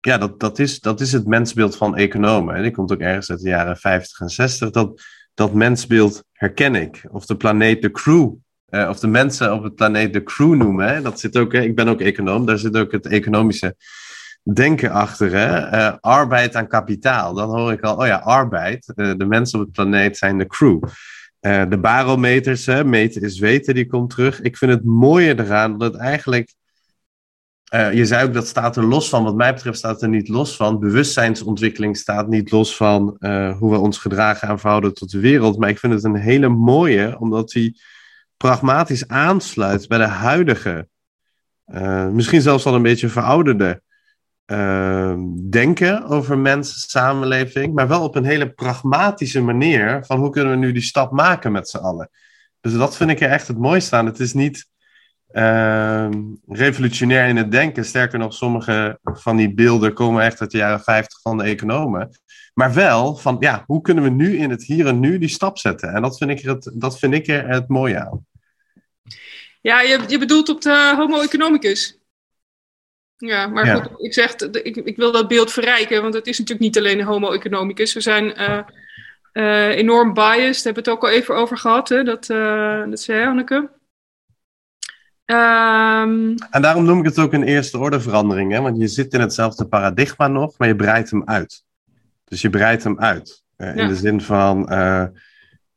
ja, dat, dat, is, dat is het mensbeeld van economen. En die komt ook ergens uit de jaren 50 en 60. Dat, dat mensbeeld herken ik. Of de planeet de crew. Uh, of de mensen op het planeet de crew noemen. Hè? Dat zit ook, ik ben ook econoom, daar zit ook het economische denken achter. Hè? Uh, arbeid aan kapitaal. Dan hoor ik al, oh ja, arbeid. Uh, de mensen op het planeet zijn de crew. de barometers, hè? meten is weten, die komt terug. Ik vind het mooie eraan dat eigenlijk je zei ook dat staat er los van. Wat mij betreft staat er niet los van. Bewustzijnsontwikkeling staat niet los van hoe we ons gedragen en verhouden tot de wereld. Maar ik vind het een hele mooie, omdat die pragmatisch aansluit bij de huidige, uh, misschien zelfs al een beetje verouderde ehm, denken over mensen, samenleving, maar wel op een hele pragmatische manier van hoe kunnen we nu die stap maken met z'n allen. Dus dat vind ik er echt het mooiste aan. Het is niet ehm, revolutionair in het denken. Sterker nog, sommige van die beelden komen echt uit de jaren 50 van de economen. Maar wel van, ja, hoe kunnen we nu in het hier en nu die stap zetten? En dat vind ik er het, dat vind ik er het mooie aan. Ja, je, je bedoelt op de homo economicus. Ja, maar goed, ik zeg, ik, ik wil dat beeld verrijken, want het is natuurlijk niet alleen een homo economicus. We zijn uh, uh, enorm biased, hebben we het ook al even over gehad, hè? Dat, uh, dat zei Anneke. Um, en daarom noem ik het ook een eerste orde verandering, hè? want je zit in hetzelfde paradigma nog, maar je breidt hem uit. Dus je breidt hem uit. in ja. de zin van,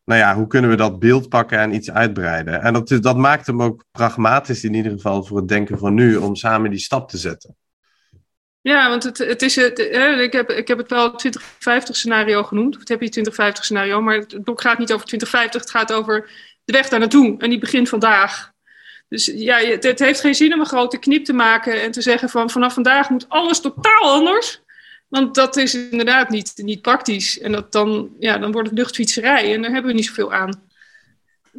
nou ja, hoe kunnen we dat beeld pakken en iets uitbreiden? En dat, dat maakt hem ook pragmatisch in ieder geval voor het denken van nu, om samen die stap te zetten. Ja, want het, het is het, ik, heb, ik heb het wel 2050 scenario genoemd. Of het heb je 2050 scenario, maar het boek gaat niet over 2050, het gaat over de weg daar naartoe. En die begint vandaag. Dus ja, het, het heeft geen zin om een grote knip te maken en te zeggen van vanaf vandaag moet alles totaal anders. Want dat is inderdaad niet, niet praktisch. En dat dan, ja, dan wordt het luchtfietserij en daar hebben we niet zoveel aan.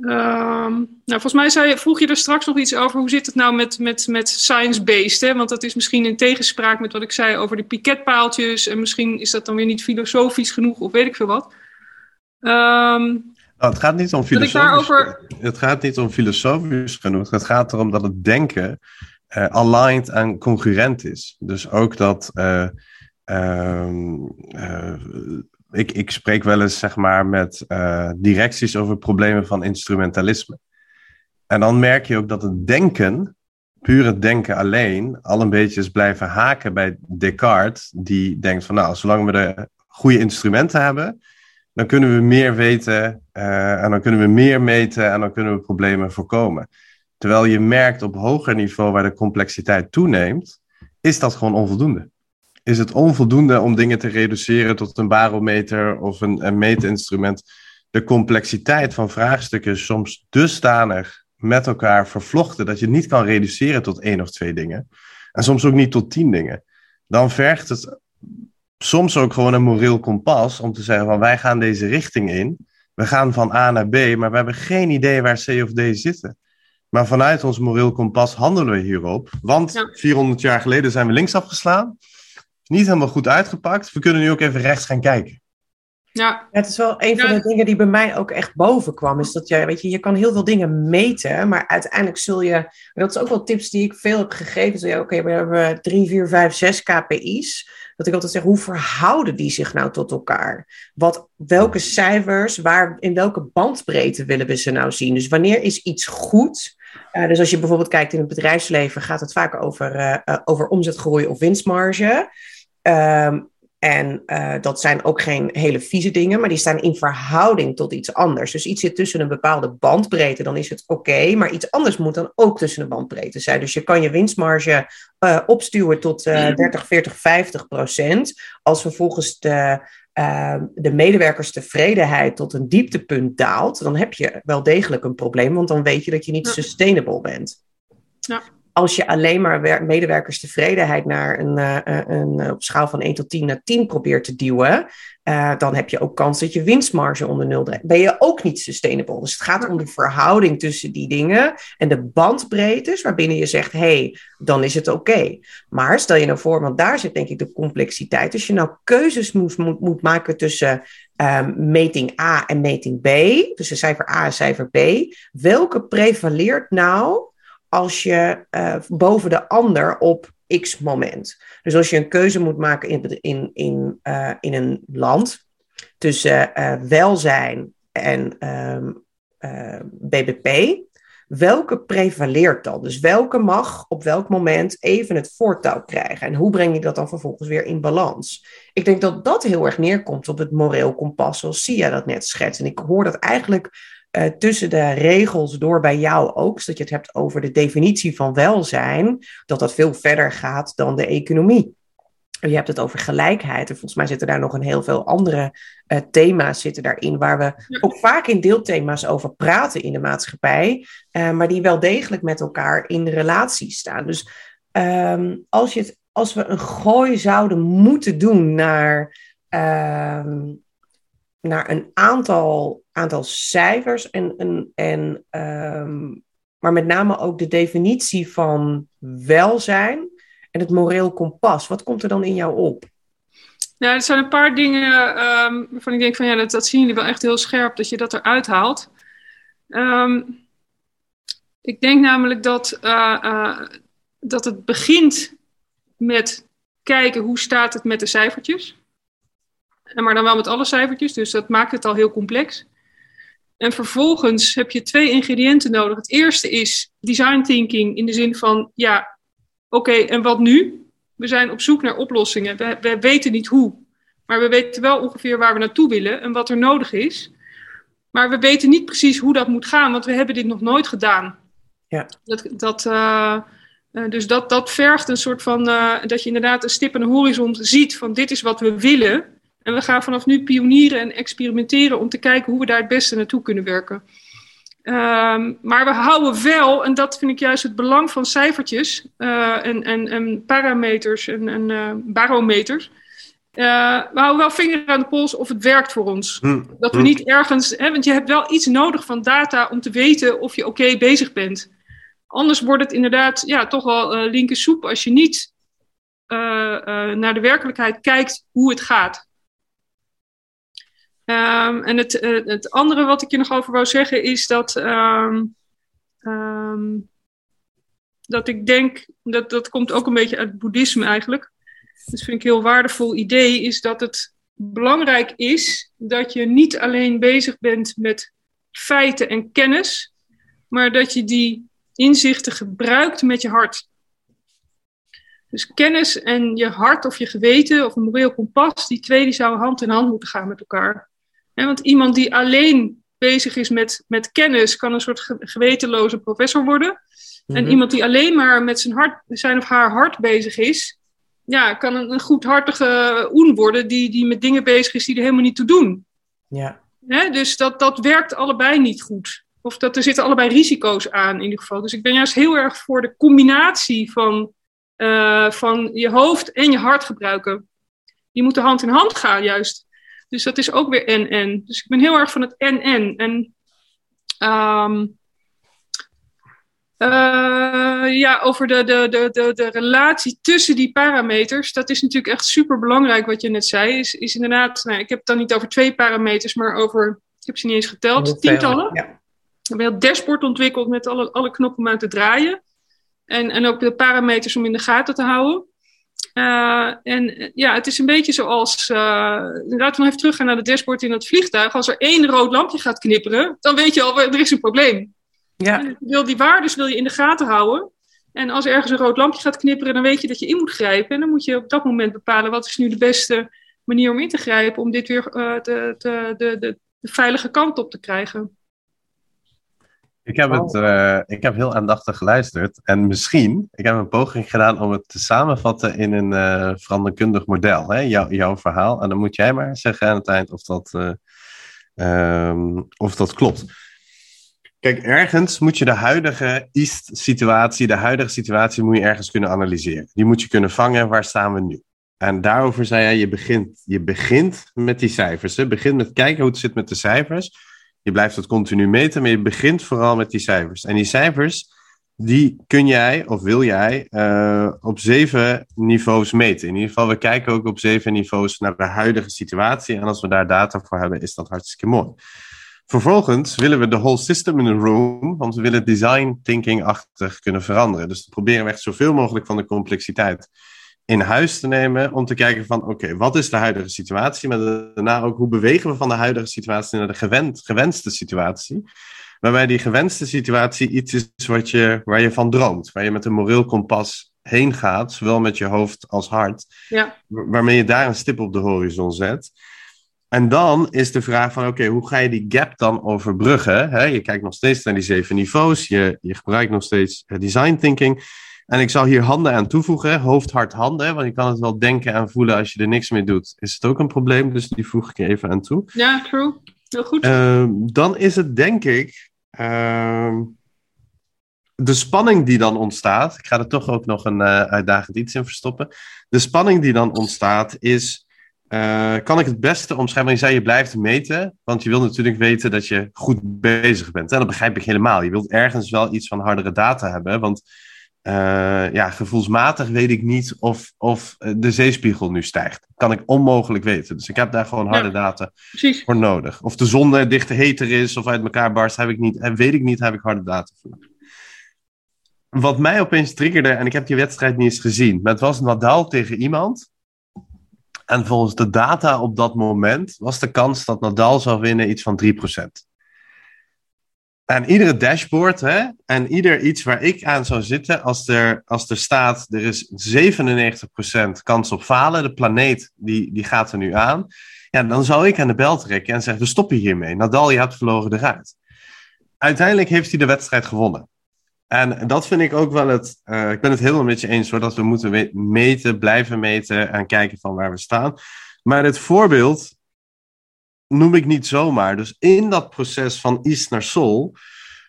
Um, nou, volgens mij zei, vroeg je er straks nog iets over. Hoe zit het nou met, met, met science-based? Want dat is misschien in tegenspraak met wat ik zei over de piketpaaltjes. En misschien is dat dan weer niet filosofisch genoeg of weet ik veel wat. Um, nou, het gaat niet om filosofisch. Daarover... Het gaat niet om filosofisch genoeg. Het gaat erom dat het denken uh, aligned en congruent is. Dus ook dat. Uh, Ehm, eh, ik, ik spreek wel eens zeg maar, met uh, directies over problemen van instrumentalisme. En dan merk je ook dat het denken, puur het denken alleen, al een beetje is blijven haken bij Descartes, die denkt van nou, zolang we de goede instrumenten hebben, dan kunnen we meer weten uh, en dan kunnen we meer meten en dan kunnen we problemen voorkomen. Terwijl je merkt op hoger niveau waar de complexiteit toeneemt, is dat gewoon onvoldoende is het onvoldoende om dingen te reduceren tot een barometer of een, een meetinstrument. De complexiteit van vraagstukken is soms dusdanig met elkaar vervlochten dat je niet kan reduceren tot één of twee dingen. En soms ook niet tot tien dingen. Dan vergt het soms ook gewoon een moreel kompas om te zeggen van wij gaan deze richting in. We gaan van A naar B, maar we hebben geen idee waar C of D zitten. Maar vanuit ons moreel kompas handelen we hierop. Want 400 jaar geleden zijn we links afgeslaan niet helemaal goed uitgepakt. We kunnen nu ook even rechts gaan kijken. Ja. Het is wel een van de dingen die bij mij ook echt boven kwam. Is dat je, weet je, je kan heel veel dingen meten, maar uiteindelijk zul je. Dat is ook wel tips die ik veel heb gegeven. Oké, we hebben 3, 4, 5, 6 KPI's. Dat ik altijd zeg, hoe verhouden die zich nou tot elkaar? Wat, welke cijfers, waar, in welke bandbreedte willen we ze nou zien? Dus wanneer is iets goed? Uh, dus als je bijvoorbeeld kijkt in het bedrijfsleven, gaat het vaak over, uh, uh, over omzetgroei of winstmarge. Um, en uh, dat zijn ook geen hele vieze dingen, maar die staan in verhouding tot iets anders. Dus iets zit tussen een bepaalde bandbreedte, dan is het oké. Okay, maar iets anders moet dan ook tussen de bandbreedte zijn. Dus je kan je winstmarge uh, opstuwen tot uh, 30, 40, 50 procent. Als vervolgens de, uh, de medewerkerstevredeheid tot een dieptepunt daalt, dan heb je wel degelijk een probleem, want dan weet je dat je niet sustainable bent. Ja als je alleen maar medewerkerstevredenheid naar een, uh, een, uh, op schaal van 1 tot 10 naar 10 probeert te duwen, dan heb je ook kans dat je winstmarge onder nul draait. Ben je ook niet sustainable. Dus het gaat om de verhouding tussen die dingen en de bandbreedtes waarbinnen je zegt, hé, hey, dan is het oké. Maar stel je nou voor, want daar zit denk ik de complexiteit. Als je nou keuzes moet, moet, moet maken tussen um, meting A en meting B, tussen cijfer A en cijfer B, welke prevaleert nou als je uh, boven de ander op x moment. Dus als je een keuze moet maken in, in, in, uh, in een land tussen uh, welzijn en um, BBP, welke prevaleert dan? Dus welke mag op welk moment even het voortouw krijgen? En hoe breng je dat dan vervolgens weer in balans? Ik denk dat dat heel erg neerkomt op het moreel kompas, zoals Sia dat net schetst. En ik hoor dat eigenlijk uh, tussen de regels door bij jou ook, zodat je het hebt over de definitie van welzijn, dat dat veel verder gaat dan de economie. Je hebt het over gelijkheid. En volgens mij zitten daar nog een heel veel andere uh, thema's zitten daarin, waar we ook vaak in deelthema's over praten in de maatschappij, uh, maar die wel degelijk met elkaar in relatie staan. Dus um, als je het als we een gooi zouden moeten doen naar, ehm, naar een aantal, aantal cijfers en, en, en ehm, maar met name ook de definitie van welzijn en het moreel kompas. Wat komt er dan in jou op? Nou, er zijn een paar dingen um, waarvan ik denk van ja, dat, dat zien jullie wel echt heel scherp, dat je dat eruit haalt. Um, ik denk namelijk dat, uh, uh, dat het begint met kijken hoe staat het met de cijfertjes. Maar dan wel met alle cijfertjes, dus dat maakt het al heel complex. En vervolgens heb je twee ingrediënten nodig. Het eerste is design thinking in de zin van, ja, oké, okay, en wat nu? We zijn op zoek naar oplossingen. We, we, weten niet hoe, maar we weten wel ongeveer waar we naartoe willen en wat er nodig is. Maar we weten niet precies hoe dat moet gaan, want we hebben dit nog nooit gedaan. Ja. Dat, dat, uh, dus dat, dat vergt een soort van, uh, dat je inderdaad een stip aan de horizon ziet van dit is wat we willen. En we gaan vanaf nu pionieren en experimenteren om te kijken hoe we daar het beste naartoe kunnen werken. Um, maar we houden wel, en dat vind ik juist het belang van cijfertjes uh, en, en, en, parameters en, en uh, barometers. Uh, we houden wel vinger aan de pols of het werkt voor ons. Hm. Dat we hm. niet ergens, hè, want je hebt wel iets nodig van data om te weten of je oké okay bezig bent. Anders wordt het inderdaad ja, toch wel linker soep als je niet naar de werkelijkheid kijkt hoe het gaat. Um, en het, uh, het andere wat ik je nog over wou zeggen is dat, um, um, dat ik denk, dat, dat komt ook een beetje uit het boeddhisme eigenlijk. Dat vind ik een heel waardevol idee, is dat het belangrijk is dat je niet alleen bezig bent met feiten en kennis, maar dat je die inzichten gebruikt met je hart. Dus kennis en je hart of je geweten of een moreel kompas, die twee die zouden hand in hand moeten gaan met elkaar want iemand die alleen bezig is met, met kennis, kan een soort gewetenloze professor worden. En mhm. iemand die alleen maar met zijn, hart, zijn of haar hart bezig is, ja, kan een, een goedhartige oen worden die, die met dingen bezig is die er helemaal niet toe doen. Ja. dus dat, dat werkt allebei niet goed. Of dat er zitten allebei risico's aan in ieder geval. Dus ik ben juist heel erg voor de combinatie van, uh, van je hoofd en je hart gebruiken. Die moeten hand in hand gaan juist. Dus dat is ook weer en-en. Dus ik ben heel erg van het en-en. En um, uh, ja, over de, de, de, de, de relatie tussen die parameters. Dat is natuurlijk echt super belangrijk wat je net zei. Is, is inderdaad, nou, ik heb het dan niet over twee parameters, maar over, ik heb ze niet eens geteld, tientallen. Ja. We hebben een dashboard ontwikkeld met alle, alle knoppen om aan te draaien. En, en ook de parameters om in de gaten te houden. Uh, en ja, het is een beetje zoals. Uh, laten we nog even teruggaan naar de dashboard in het vliegtuig. Als er één rood lampje gaat knipperen, dan weet je al, er is een probleem. Ja. Wil die waardes wil je in de gaten houden. En als ergens een rood lampje gaat knipperen, dan weet je dat je in moet grijpen. En dan moet je op dat moment bepalen wat is nu de beste manier om in te grijpen om dit weer uh, de, de, de, de, veilige kant op te krijgen. Ik heb, het, uh, ik heb heel aandachtig geluisterd. En misschien, ik heb een poging gedaan om het te samenvatten in een uh, veranderkundig model. Hè? Jou, jouw verhaal. En dan moet jij maar zeggen aan het eind of dat, uh, um, of dat klopt. Kijk, ergens moet je de huidige East-situatie, de huidige situatie moet je ergens kunnen analyseren. Die moet je kunnen vangen, waar staan we nu? En daarover zei jij, je begint, je begint met die cijfers. Je begint met kijken hoe het zit met de cijfers. Je blijft het continu meten, maar je begint vooral met die cijfers. En die cijfers, die kun jij of wil jij uh, op zeven niveaus meten. In ieder geval, we kijken ook op zeven niveaus naar de huidige situatie. En als we daar data voor hebben, is dat hartstikke mooi. Vervolgens willen we de whole system in een room, want we willen design thinking-achtig kunnen veranderen. Dus we proberen we echt zoveel mogelijk van de complexiteit in huis te nemen om te kijken van oké, wat is de huidige situatie, maar daarna ook hoe bewegen we van de huidige situatie naar de gewend, gewenste situatie. Waarbij die gewenste situatie iets is wat je, waar je van droomt, waar je met een moreel kompas heen gaat, zowel met je hoofd als hart, ja. waarmee je daar een stip op de horizon zet. En dan is de vraag van, oké, hoe ga je die gap dan overbruggen? je kijkt nog steeds naar die zeven niveaus, je, je gebruikt nog steeds design thinking. En ik zal hier handen aan toevoegen, hoofd, hart, handen, want je kan het wel denken en voelen als je er niks mee doet. Is het ook een probleem, dus die voeg ik er even aan toe. Ja, true. Heel goed. Uh, dan is het denk ik uh, de spanning die dan ontstaat, ik ga er toch ook nog een uh, uitdagend iets in verstoppen. De spanning die dan ontstaat is, uh, kan ik het beste omschrijven? Je zei je blijft meten, want je wil natuurlijk weten dat je goed bezig bent. En dat begrijp ik helemaal. Je wilt ergens wel iets van hardere data hebben, want uh, ja, gevoelsmatig weet ik niet of, of de zeespiegel nu stijgt. Kan ik onmogelijk weten. Dus ik heb daar gewoon harde data precies. voor nodig. Of de zon dichter heter is of uit elkaar barst, heb ik niet, en weet ik niet, heb ik harde data voor. Wat mij opeens triggerde, en ik heb die wedstrijd niet eens gezien, maar het was Nadal tegen iemand. En volgens de data op dat moment was de kans dat Nadal zou winnen iets van 3%. En iedere dashboard hè, en ieder iets waar ik aan zou zitten, als er, als er staat, er is 97% kans op falen, de planeet die, die gaat er nu aan, ja, dan zou ik aan de bel trekken en zeggen, we stoppen hiermee. Nadal, je hebt verloren eruit. Uiteindelijk heeft hij de wedstrijd gewonnen. En dat vind ik ook wel het. Uh, ik ben het helemaal met je eens hoor, dat we moeten meten, blijven meten en kijken van waar we staan. Maar het voorbeeld noem ik niet zomaar. Dus in dat proces van is naar sol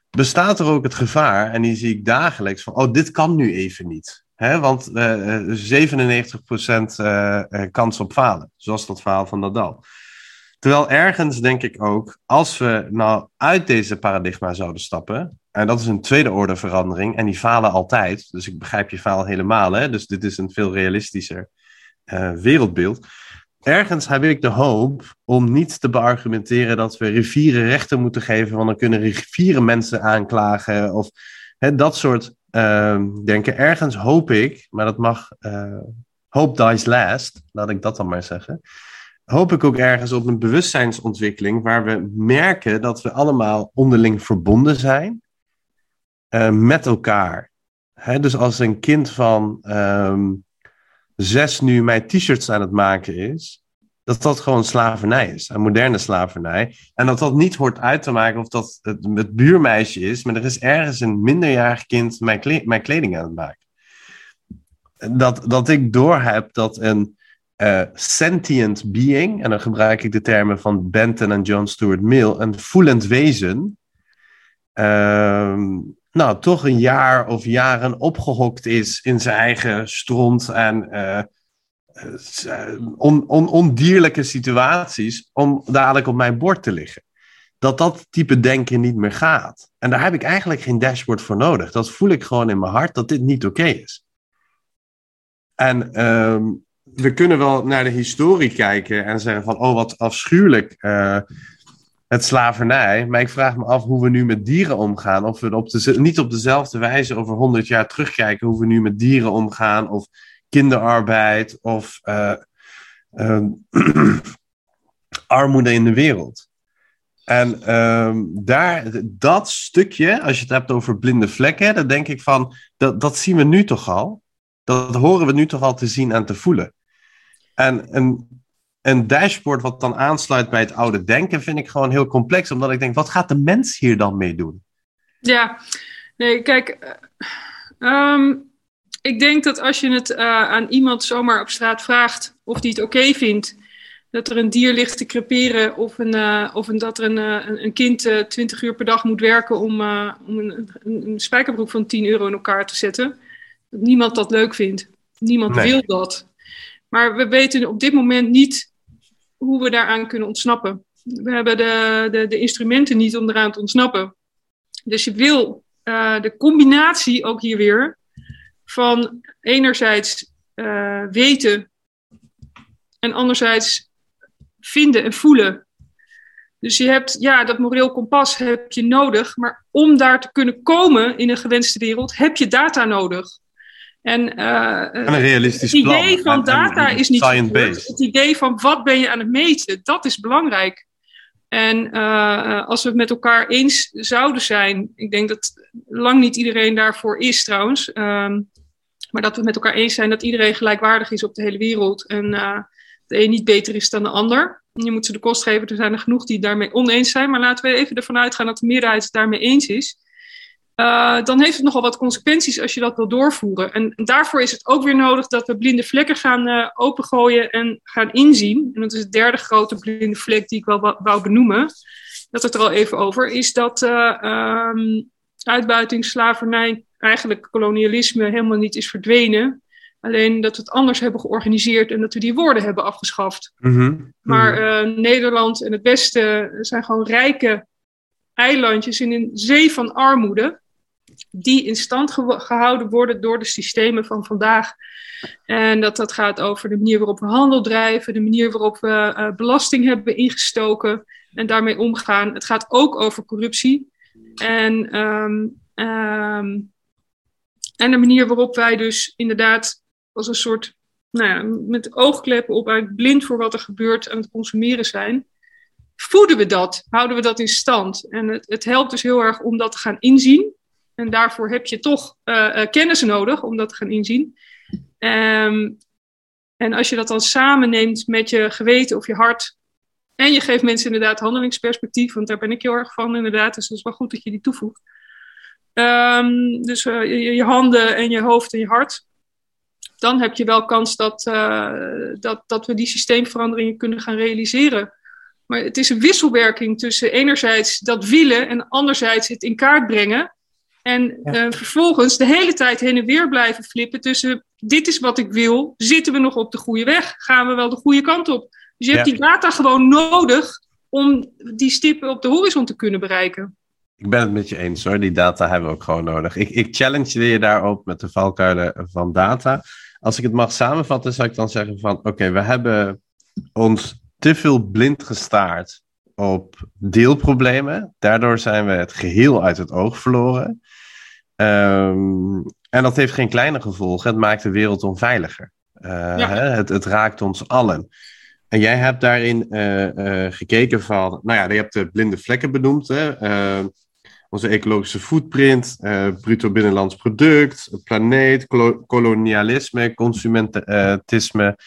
bestaat er ook het gevaar, en die zie ik dagelijks, van oh, dit kan nu even niet. Hè? Want uh, 97% uh, kans op falen, zoals dat verhaal van Nadal. Terwijl ergens denk ik ook, als we nou uit deze paradigma zouden stappen, en dat is een tweede orde verandering, en die falen altijd, dus ik begrijp je faal helemaal, hè? dus dit is een veel realistischer wereldbeeld. Ergens heb ik de hoop om niet te beargumenteren dat we rivieren rechten moeten geven, want dan kunnen rivieren mensen aanklagen, of hè, dat soort uh, denken. Ergens hoop ik, maar dat mag, uh, hope dies last, laat ik dat dan maar zeggen hoop ik ook ergens op een bewustzijnsontwikkeling waar we merken dat we allemaal onderling verbonden zijn uh, met elkaar. Hè, dus als een kind van um, zes nu mijn t-shirts aan het maken is, dat dat gewoon slavernij is, een moderne slavernij. En dat dat niet hoort uit te maken of dat het, buurmeisje is, maar er is ergens een minderjarig kind mijn, mijn kleding aan het maken. Dat, dat ik doorheb dat een uh, sentient being, en dan gebruik ik de termen van Benton en John Stuart Mill, een voelend wezen, uh, nou, toch een jaar of jaren opgehokt is in zijn eigen stront en uh, on, on, ondierlijke situaties, om dadelijk op mijn bord te liggen. Dat dat type denken niet meer gaat. En daar heb ik eigenlijk geen dashboard voor nodig. Dat voel ik gewoon in mijn hart dat dit niet oké is. En um, we kunnen wel naar de historie kijken en zeggen van, oh wat afschuwelijk uh, het slavernij. Maar ik vraag me af hoe we nu met dieren omgaan. Of we op de, niet op dezelfde wijze over honderd jaar terugkijken hoe we nu met dieren omgaan. Of kinderarbeid of uh, uh, armoede in de wereld. En um, daar, dat stukje, als je het hebt over blinde vlekken, dan denk ik van, dat, dat zien we nu toch al. Dat horen we nu toch al te zien en te voelen. En een, een dashboard wat dan aansluit bij het oude denken vind ik gewoon heel complex. Omdat ik denk, wat gaat de mens hier dan mee doen? Ja, nee, kijk. Uh, ik denk dat als je het uh, aan iemand zomaar op straat vraagt of die het oké vindt dat er een dier ligt te creperen of, een, uh, of een, dat er een, uh, een kind uh, 20 uur per dag moet werken om, om een, een, een, spijkerbroek van 10 euro in elkaar te zetten, dat niemand dat leuk vindt. Niemand nee. wil dat. Maar we weten op dit moment niet hoe we daaraan kunnen ontsnappen. We hebben de, de, de instrumenten niet om eraan te ontsnappen. Dus je wil uh, de combinatie ook hier weer van enerzijds uh, weten en anderzijds vinden en voelen. Dus je hebt, ja, dat moreel kompas heb je nodig, maar om daar te kunnen komen in een gewenste wereld, heb je data nodig. En, uh, en, een realistisch het idee van data is niet goed. Het idee van wat ben je aan het meten, dat is belangrijk. En uh, als we het met elkaar eens zouden zijn, ik denk dat lang niet iedereen daarvoor is trouwens, um, maar dat we het met elkaar eens zijn dat iedereen gelijkwaardig is op de hele wereld en uh, de een niet beter is dan de ander. Je moet ze de kost geven, er zijn er genoeg die daarmee oneens zijn, maar laten we even ervan uitgaan dat de meerderheid het daarmee eens is. Uh, dan heeft het nogal wat consequenties als je dat wil doorvoeren. En, en daarvoor is het ook weer nodig dat we blinde vlekken gaan uh, opengooien en gaan inzien. En dat is de derde grote blinde vlek die ik wel wou benoemen. Dat het er al even over is dat uh, um, uitbuiting, slavernij, eigenlijk kolonialisme helemaal niet is verdwenen. Alleen dat we het anders hebben georganiseerd en dat we die woorden hebben afgeschaft. Mhm. Maar Mhm. eh, Nederland en het Westen zijn gewoon rijke eilandjes in een zee van armoede. Die in stand gehouden worden door de systemen van vandaag. En dat, dat gaat over de manier waarop we handel drijven, de manier waarop we eh, belasting hebben ingestoken en daarmee omgaan. Het gaat ook over corruptie. En, ehm, ehm, en de manier waarop wij dus inderdaad als een soort, nou ja, met oogkleppen op, eigenlijk blind voor wat er gebeurt aan het consumeren zijn. Voeden we dat? Houden we dat in stand? En het, het helpt dus heel erg om dat te gaan inzien. En daarvoor heb je toch eh, eh, kennis nodig om dat te gaan inzien. Ehm, en als je dat dan samen neemt met je geweten of je hart. En je geeft mensen inderdaad handelingsperspectief, want daar ben ik heel erg van inderdaad. Dus het is wel goed dat je die toevoegt. Ehm, dus eh, je, handen en je hoofd en je hart. Dan heb je wel kans dat, dat, dat we die systeemveranderingen kunnen gaan realiseren. Maar het is een wisselwerking tussen enerzijds dat willen en anderzijds het in kaart brengen. En Ja. eh, vervolgens de hele tijd heen en weer blijven flippen tussen dit is wat ik wil, zitten we nog op de goede weg? Gaan we wel de goede kant op? Dus je hebt Ja. die data gewoon nodig om die stippen op de horizon te kunnen bereiken. Ik ben het met je eens hoor, die data hebben we ook gewoon nodig. Ik, ik challenge je daarop met de valkuilen van data. Als ik het mag samenvatten, zou ik dan zeggen van oké, we hebben ons te veel blind gestaard op deelproblemen. Daardoor zijn we het geheel uit het oog verloren. Ehm, en dat heeft geen kleine gevolgen. Het maakt de wereld onveiliger. Eh, Ja. hè, het, het raakt ons allen. En jij hebt daarin eh, eh, gekeken van, nou ja, je hebt de blinde vlekken benoemd. Hè? Eh, onze ecologische footprint, bruto binnenlands product, planeet, kolo- kolonialisme, consumentisme.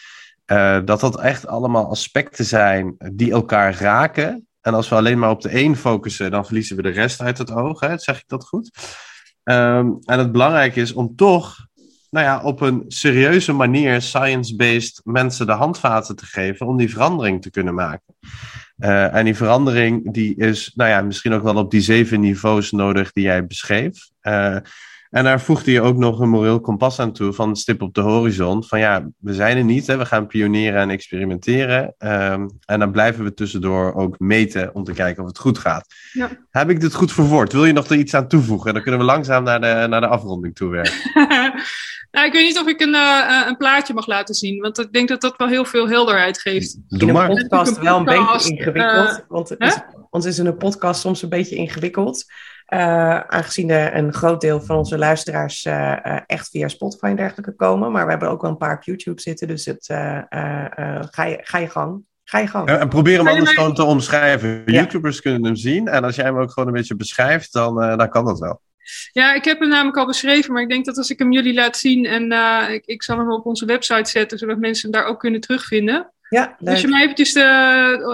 dat dat echt allemaal aspecten zijn die elkaar raken. En als we alleen maar op de één focussen, dan verliezen we de rest uit het oog. Hè? Zeg ik dat goed? Ehm, en het belangrijke is om toch nou ja, op een serieuze manier, science-based, mensen de handvaten te geven om die verandering te kunnen maken. Eh, en die verandering die is nou ja, misschien ook wel op die zeven niveaus nodig die jij beschreef. Eh, en daar voegde je ook nog een moreel kompas aan toe van stip op de horizon. Van ja, we zijn er niet, hè, we gaan pionieren en experimenteren. Ehm, en dan blijven we tussendoor ook meten om te kijken of het goed gaat. Ja. Heb ik dit goed verwoord? Wil je nog er iets aan toevoegen? Dan kunnen we langzaam naar de, naar de afronding toe werken. nou, ik weet niet of ik een, eh, een plaatje mag laten zien, want ik denk dat dat wel heel veel helderheid geeft. Doe in een maar. podcast wel een beetje ingewikkeld. eh, want het hè? is, ons is in een podcast soms een beetje ingewikkeld. Eh, aangezien er een groot deel van onze luisteraars eh, eh, echt via Spotify en dergelijke komen. Maar we hebben ook wel een paar op YouTube zitten. Dus het, eh, eh, eh, ga, je, ga je gang. Ga je gang. Ja, en probeer hem anders gewoon te omschrijven. Ja. YouTubers kunnen hem zien. En als jij hem ook gewoon een beetje beschrijft, dan, eh, dan kan dat wel. Ja, ik heb hem namelijk al beschreven, maar ik denk dat als ik hem jullie laat zien en eh, ik, ik zal hem op onze website zetten, zodat mensen hem daar ook kunnen terugvinden. Ja, leuk. Als je mij eventjes de,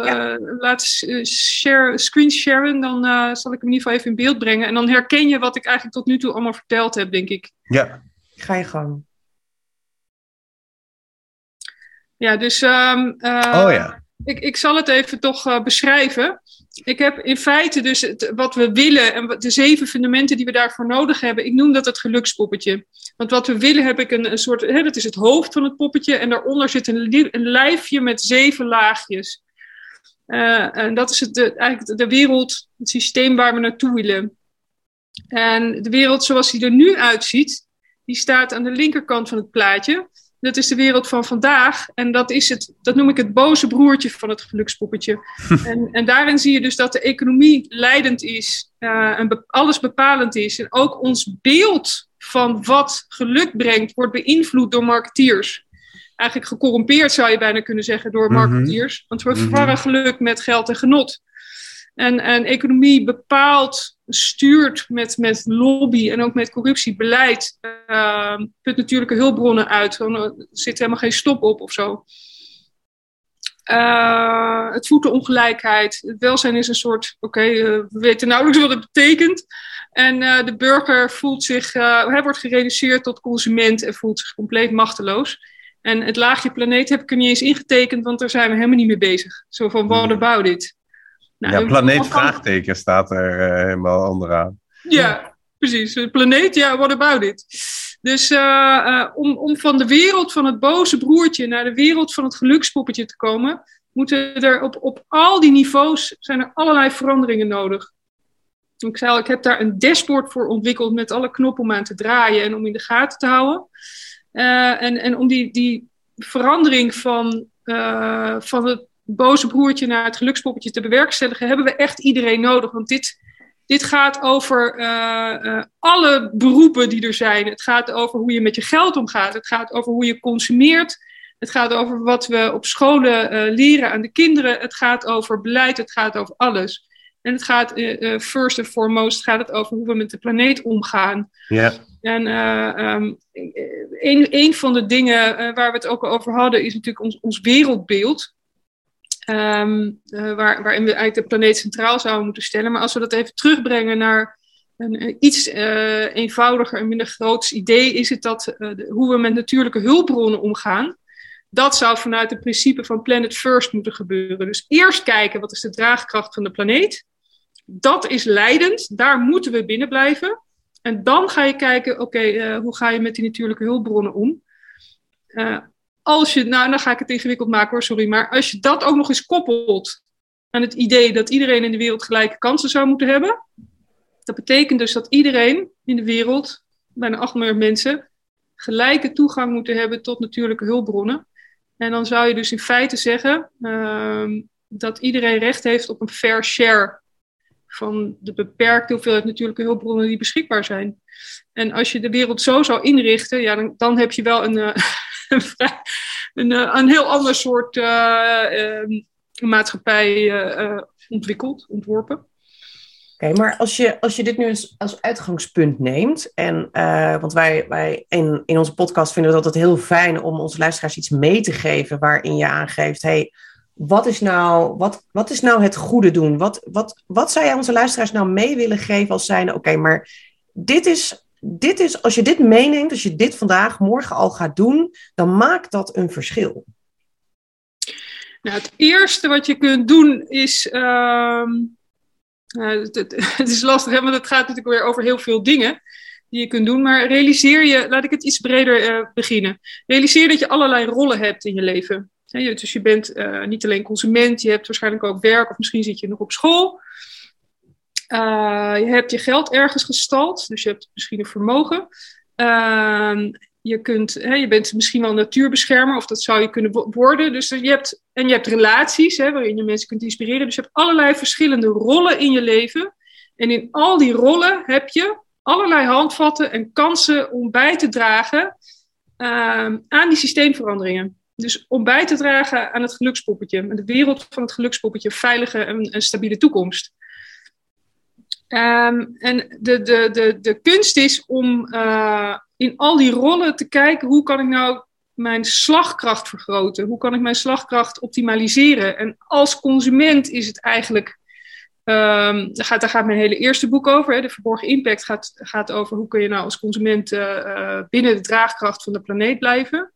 eh, laat s- eh, share, screen sharen, dan eh, zal ik hem in ieder geval even in beeld brengen. En dan herken je wat ik eigenlijk tot nu toe allemaal verteld heb, denk ik. Ja, Ga je gang. Ja, dus ehm, eh, oh ja. ik, ik zal het even toch eh, beschrijven. Ik heb in feite dus wat we willen en de zeven fundamenten die we daarvoor nodig hebben. Ik noem dat het gelukspoppetje. Want wat we willen heb ik een, een soort, hè, dat is het hoofd van het poppetje. En daaronder zit een, een lijfje met zeven laagjes. Eh, en dat is het, eigenlijk de wereld, het systeem waar we naartoe willen. En de wereld zoals die er nu uitziet, die staat aan de linkerkant van het plaatje. Dat is de wereld van vandaag. En dat, is het, dat noem ik het boze broertje van het gelukspoppetje. en, en daarin zie je dus dat de economie leidend is eh, en be- alles bepalend is. En ook ons beeld van wat geluk brengt, wordt beïnvloed door marketeers. Eigenlijk gecorrumpeerd zou je bijna kunnen zeggen door Mhm. marketeers. Want we Mhm. verwarren geluk met geld en genot. En, en economie bepaalt, stuurt met, met lobby en ook met corruptiebeleid, uh, put natuurlijke hulpbronnen uit. Er zit helemaal geen stop op of zo. Uh, het voedt de ongelijkheid. Het welzijn is een soort, oké, okay, uh, we weten nauwelijks wat het betekent. En uh, de burger voelt zich, hij wordt gereduceerd tot consument en voelt zich compleet machteloos. En het laagje planeet heb ik er niet eens ingetekend, want daar zijn we helemaal niet mee bezig. Zo van, what about it? Nou, ja, planeet vraagteken staat er uh, helemaal onderaan. Ja, precies. Planeet, ja, what about it? Dus uh, om, om van de wereld van het boze broertje naar de wereld van het gelukspoppetje te komen, moeten er op, op al die niveaus zijn er allerlei veranderingen nodig. Ik zei al, ik heb daar een dashboard voor ontwikkeld met alle knoppen om aan te draaien en om in de gaten te houden. En, en om die, die verandering van, van het boze broertje naar het gelukspoppetje te bewerkstelligen, hebben we echt iedereen nodig. Want dit, dit gaat over uh, alle beroepen die er zijn. Het gaat over hoe je met je geld omgaat. Het gaat over hoe je consumeert. Het gaat over wat we op scholen leren aan de kinderen. Het gaat over beleid. Het gaat over alles. En het gaat, first and foremost, gaat het over hoe we met de planeet omgaan. Ja. En um, een, een van de dingen waar we het ook over hadden, is natuurlijk ons, ons wereldbeeld. Um, waar, waarin we eigenlijk de planeet centraal zouden moeten stellen. Maar als we dat even terugbrengen naar een iets eenvoudiger en minder groots idee, is het dat hoe we met natuurlijke hulpbronnen omgaan dat zou vanuit het principe van Planet First moeten gebeuren. Dus eerst kijken wat is de draagkracht van de planeet. Dat is leidend, daar moeten we binnen blijven. En dan ga je kijken, oké, hoe ga je met die natuurlijke hulpbronnen om? Als je, nou, dan ga ik het ingewikkeld maken hoor, sorry. Maar als je dat ook nog eens koppelt aan het idee dat iedereen in de wereld gelijke kansen zou moeten hebben. Dat betekent dus dat iedereen in de wereld, bijna 8 miljard mensen, gelijke toegang moeten hebben tot natuurlijke hulpbronnen. En dan zou je dus in feite zeggen uh, dat iedereen recht heeft op een fair share van de beperkte hoeveelheid natuurlijke hulpbronnen die beschikbaar zijn. En als je de wereld zo zou inrichten, ja, dan, dan heb je wel een, uh, een, uh, een, heel ander soort uh, maatschappij ontwikkeld, ontworpen. Oké, maar als je, als je dit nu eens als uitgangspunt neemt, en, uh, want wij, wij in, in onze podcast vinden we het heel fijn om onze luisteraars iets mee te geven waarin je aangeeft, hey, wat is nou, wat, wat is nou het goede doen? Wat, wat, wat zou jij onze luisteraars nou mee willen geven als zijnde, oké, maar dit is, dit is, als je dit meeneemt, als je dit vandaag, morgen al gaat doen, dan maakt dat een verschil. Nou, het eerste wat je kunt doen is. Uh uh, het, is lastig, hè, want het gaat natuurlijk weer over heel veel dingen die je kunt doen. Maar realiseer je, laat ik het iets breder uh, beginnen. Realiseer dat je allerlei rollen hebt in je leven. Dus je bent uh, niet alleen consument, je hebt waarschijnlijk ook werk of misschien zit je nog op school. Je hebt je geld ergens gestald, dus je hebt misschien een vermogen. Ehm, je, kunt, hè, je bent misschien wel natuurbeschermer, of dat zou je kunnen worden. Dus je hebt, en je hebt relaties hè, waarin je mensen kunt inspireren. Dus je hebt allerlei verschillende rollen in je leven. En in al die rollen heb je allerlei handvatten en kansen om bij te dragen uh, aan die systeemveranderingen. Dus om bij te dragen aan het gelukspoppetje, de wereld van het gelukspoppetje, veilige en, stabiele toekomst. Um, en de, de, de, de kunst is om uh, in al die rollen te kijken hoe kan ik nou mijn slagkracht vergroten? Hoe kan ik mijn slagkracht optimaliseren? En als consument is het eigenlijk, um, daar, gaat, daar gaat mijn hele eerste boek over. Hè, de verborgen impact gaat, gaat over hoe kun je nou als consument uh, binnen de draagkracht van de planeet blijven.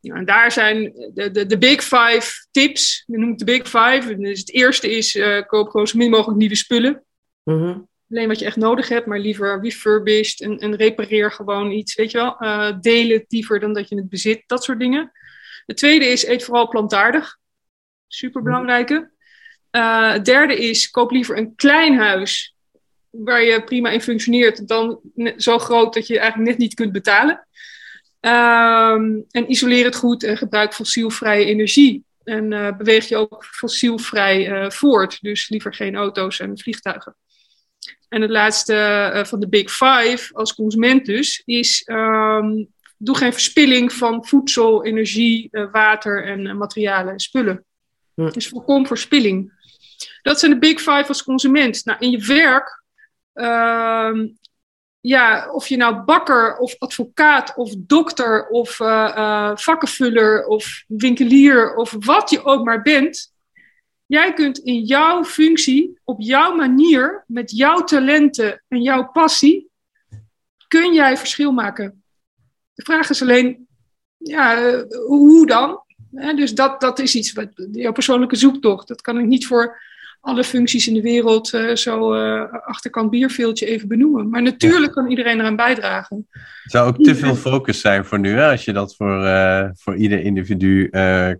Ja, en daar zijn de, de, de big five tips. We noemen het de big five. Dus het eerste is koop gewoon zo min mogelijk nieuwe spullen. -hmm alleen wat je echt nodig hebt, maar liever refurbished en, repareer gewoon iets, weet je wel. Uh, deel het liever dan dat je het bezit, dat soort dingen. Het tweede is, eet vooral plantaardig. Super belangrijke. Uh, het derde is, koop liever een klein huis waar je prima in functioneert, dan zo groot dat je eigenlijk net niet kunt betalen. Um, en isoleer het goed en gebruik fossielvrije energie. En uh, beweeg je ook fossielvrij voort. Dus liever geen auto's en vliegtuigen. En het laatste uh, van de Big Five, als consument dus, is um, doe geen verspilling van voedsel, energie, uh, water en uh, materialen en spullen. Ja. Dus voorkom verspilling. Dat zijn de Big Five als consument. Nou, in je werk, uh, ja, of je nou bakker of advocaat of dokter of vakkenvuller of winkelier of wat je ook maar bent, Jij kunt in jouw functie, op jouw manier, met jouw talenten en jouw passie, kun jij verschil maken. De vraag is alleen, ja, eh, hoe dan? dus dat, dat is iets, wat, jouw persoonlijke zoektocht. Dat kan ik niet voor alle functies in de wereld uh, zo uh, achterkant bierveeltje even benoemen. Maar natuurlijk kan iedereen eraan bijdragen. Het zou ook te veel focus zijn voor nu, hè, als je dat voor, uh, voor ieder individu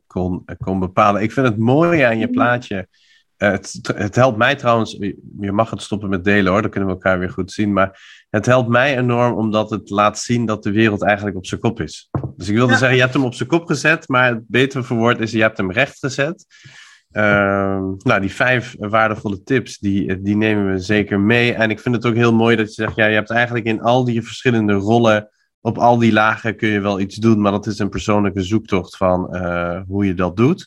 kon, kon bepalen. Ik vind het mooie aan je plaatje. Het, het, helpt mij trouwens, je mag het stoppen met delen hoor, dan kunnen we elkaar weer goed zien. Maar het helpt mij enorm omdat het laat zien dat de wereld eigenlijk op zijn kop is. Dus ik wilde ja. zeggen, je hebt hem op zijn kop gezet, maar het betere verwoord is, je hebt hem recht gezet. Uh, nou, die vijf waardevolle tips, die, die nemen we zeker mee. En ik vind het ook heel mooi dat je zegt, ja, je hebt eigenlijk in al die verschillende rollen, op al die lagen kun je wel iets doen, maar dat is een persoonlijke zoektocht van uh, hoe je dat doet.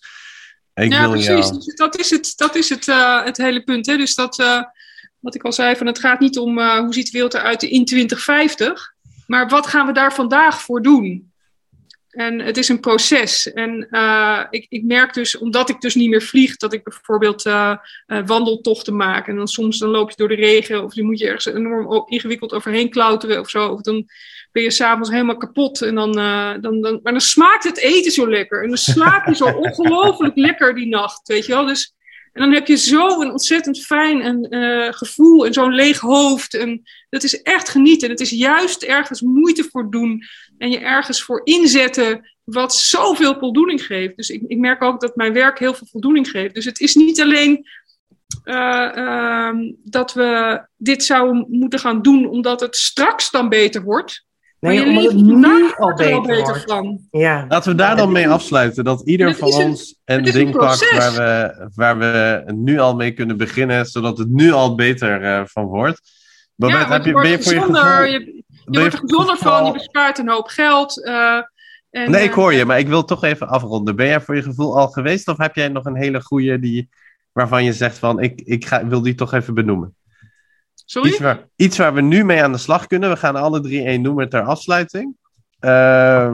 Ik ja, precies. Jou... Dat is het, dat is het, uh, het hele punt. Hè? Dus dat, uh, wat ik al zei, van het gaat niet om hoe ziet de wereld eruit in 2050, maar wat gaan we daar vandaag voor doen? En het is een proces. En uh, ik, ik, merk dus, omdat ik dus niet meer vlieg, dat ik bijvoorbeeld uh, uh, wandeltochten maak. En dan soms dan loop je door de regen of dan moet je ergens enorm ingewikkeld overheen klauteren of zo. Of dan ben je s'avonds helemaal kapot. En dan, dan, dan, maar dan smaakt het eten zo lekker. En dan slaap je zo ongelooflijk lekker die nacht, weet je wel. Dus, en dan heb je zo een ontzettend fijn en, gevoel en zo'n leeg hoofd. En dat is echt genieten. Het is juist ergens moeite voor doen en je ergens voor inzetten wat zoveel voldoening geeft. Dus ik, ik merk ook dat mijn werk heel veel voldoening geeft. Dus het is niet alleen uh, uh, dat we dit zouden moeten gaan doen omdat het straks dan beter wordt. Nee, maar omdat het nu al beter, beter wordt. Van. Ja. Laten we daar dan mee afsluiten. Dat ieder van ons een, een ding pakt waar we, waar we nu al mee kunnen beginnen. Zodat het nu al beter uh, van wordt. Ja, heb je, ben je voor je gevoel... Je, je wordt er gezonder van, je bespaart een hoop geld. Uh, en, nee, ik hoor je, maar ik wil toch even afronden. Ben jij voor je gevoel al geweest of heb jij nog een hele goede die, waarvan je zegt van ik, ik ga, wil die toch even benoemen? Sorry? Iets waar, iets waar we nu mee aan de slag kunnen. We gaan alle drie één noemen ter afsluiting. Uh,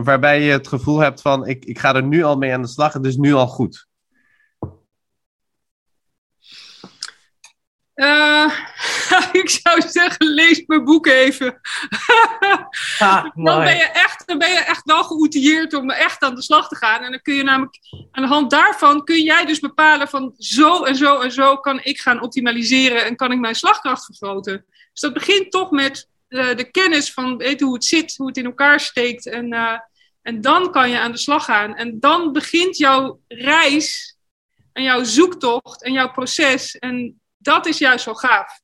waarbij je het gevoel hebt van ik, ik ga er nu al mee aan de slag. Het is nu al goed. Uh, ik zou zeggen, lees mijn boek even. Ah, dan, ben je echt, dan ben je echt wel geoutilleerd om echt aan de slag te gaan. En dan kun je namelijk, aan de hand daarvan kun jij dus bepalen van zo en zo en zo kan ik gaan optimaliseren en kan ik mijn slagkracht vergroten. Dus dat begint toch met uh, de kennis van weten hoe het zit, hoe het in elkaar steekt. En, uh, en dan kan je aan de slag gaan. En dan begint jouw reis en jouw zoektocht en jouw proces. En dat is juist zo gaaf.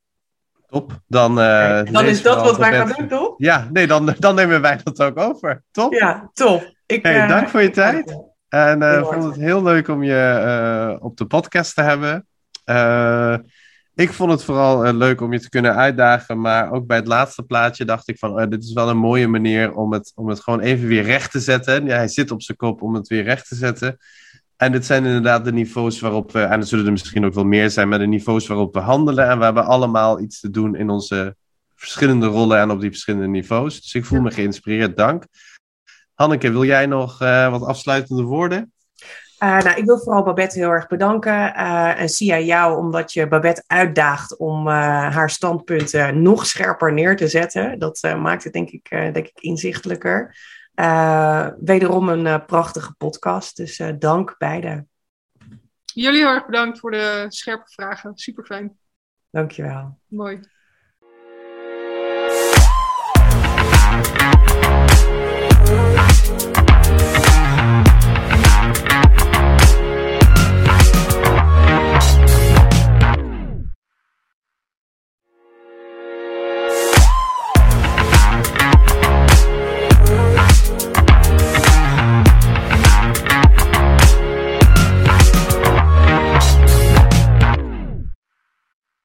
Top. Dan, uh, dan is dat wat wij gaan doen, toch? Ja, nee, dan, dan nemen wij dat ook over. Top? Ja, top. Ik, hey, dank voor je tijd. En uh, vond het heel leuk om je op de podcast te hebben. ik vond het vooral leuk om je te kunnen uitdagen. Maar ook bij het laatste plaatje dacht ik van... dit is wel een mooie manier om het, om het gewoon even weer recht te zetten. Ja, hij zit op zijn kop om het weer recht te zetten. En dit zijn inderdaad de niveaus waarop we, en er zullen er misschien ook wel meer zijn, maar de niveaus waarop we handelen. En we hebben allemaal iets te doen in onze verschillende rollen en op die verschillende niveaus. Dus ik voel me geïnspireerd, dank. Hanneke, wil jij nog uh, wat afsluitende woorden? Uh, nou, ik wil vooral Babette heel erg bedanken. Uh, en Sia jou, omdat je Babette uitdaagt om haar standpunten nog scherper neer te zetten. Dat maakt het denk ik, denk ik inzichtelijker. Uh, wederom een uh, prachtige podcast. Dus uh, dank beiden. Jullie heel erg bedankt voor de scherpe vragen. Super fijn. Dankjewel. Mooi.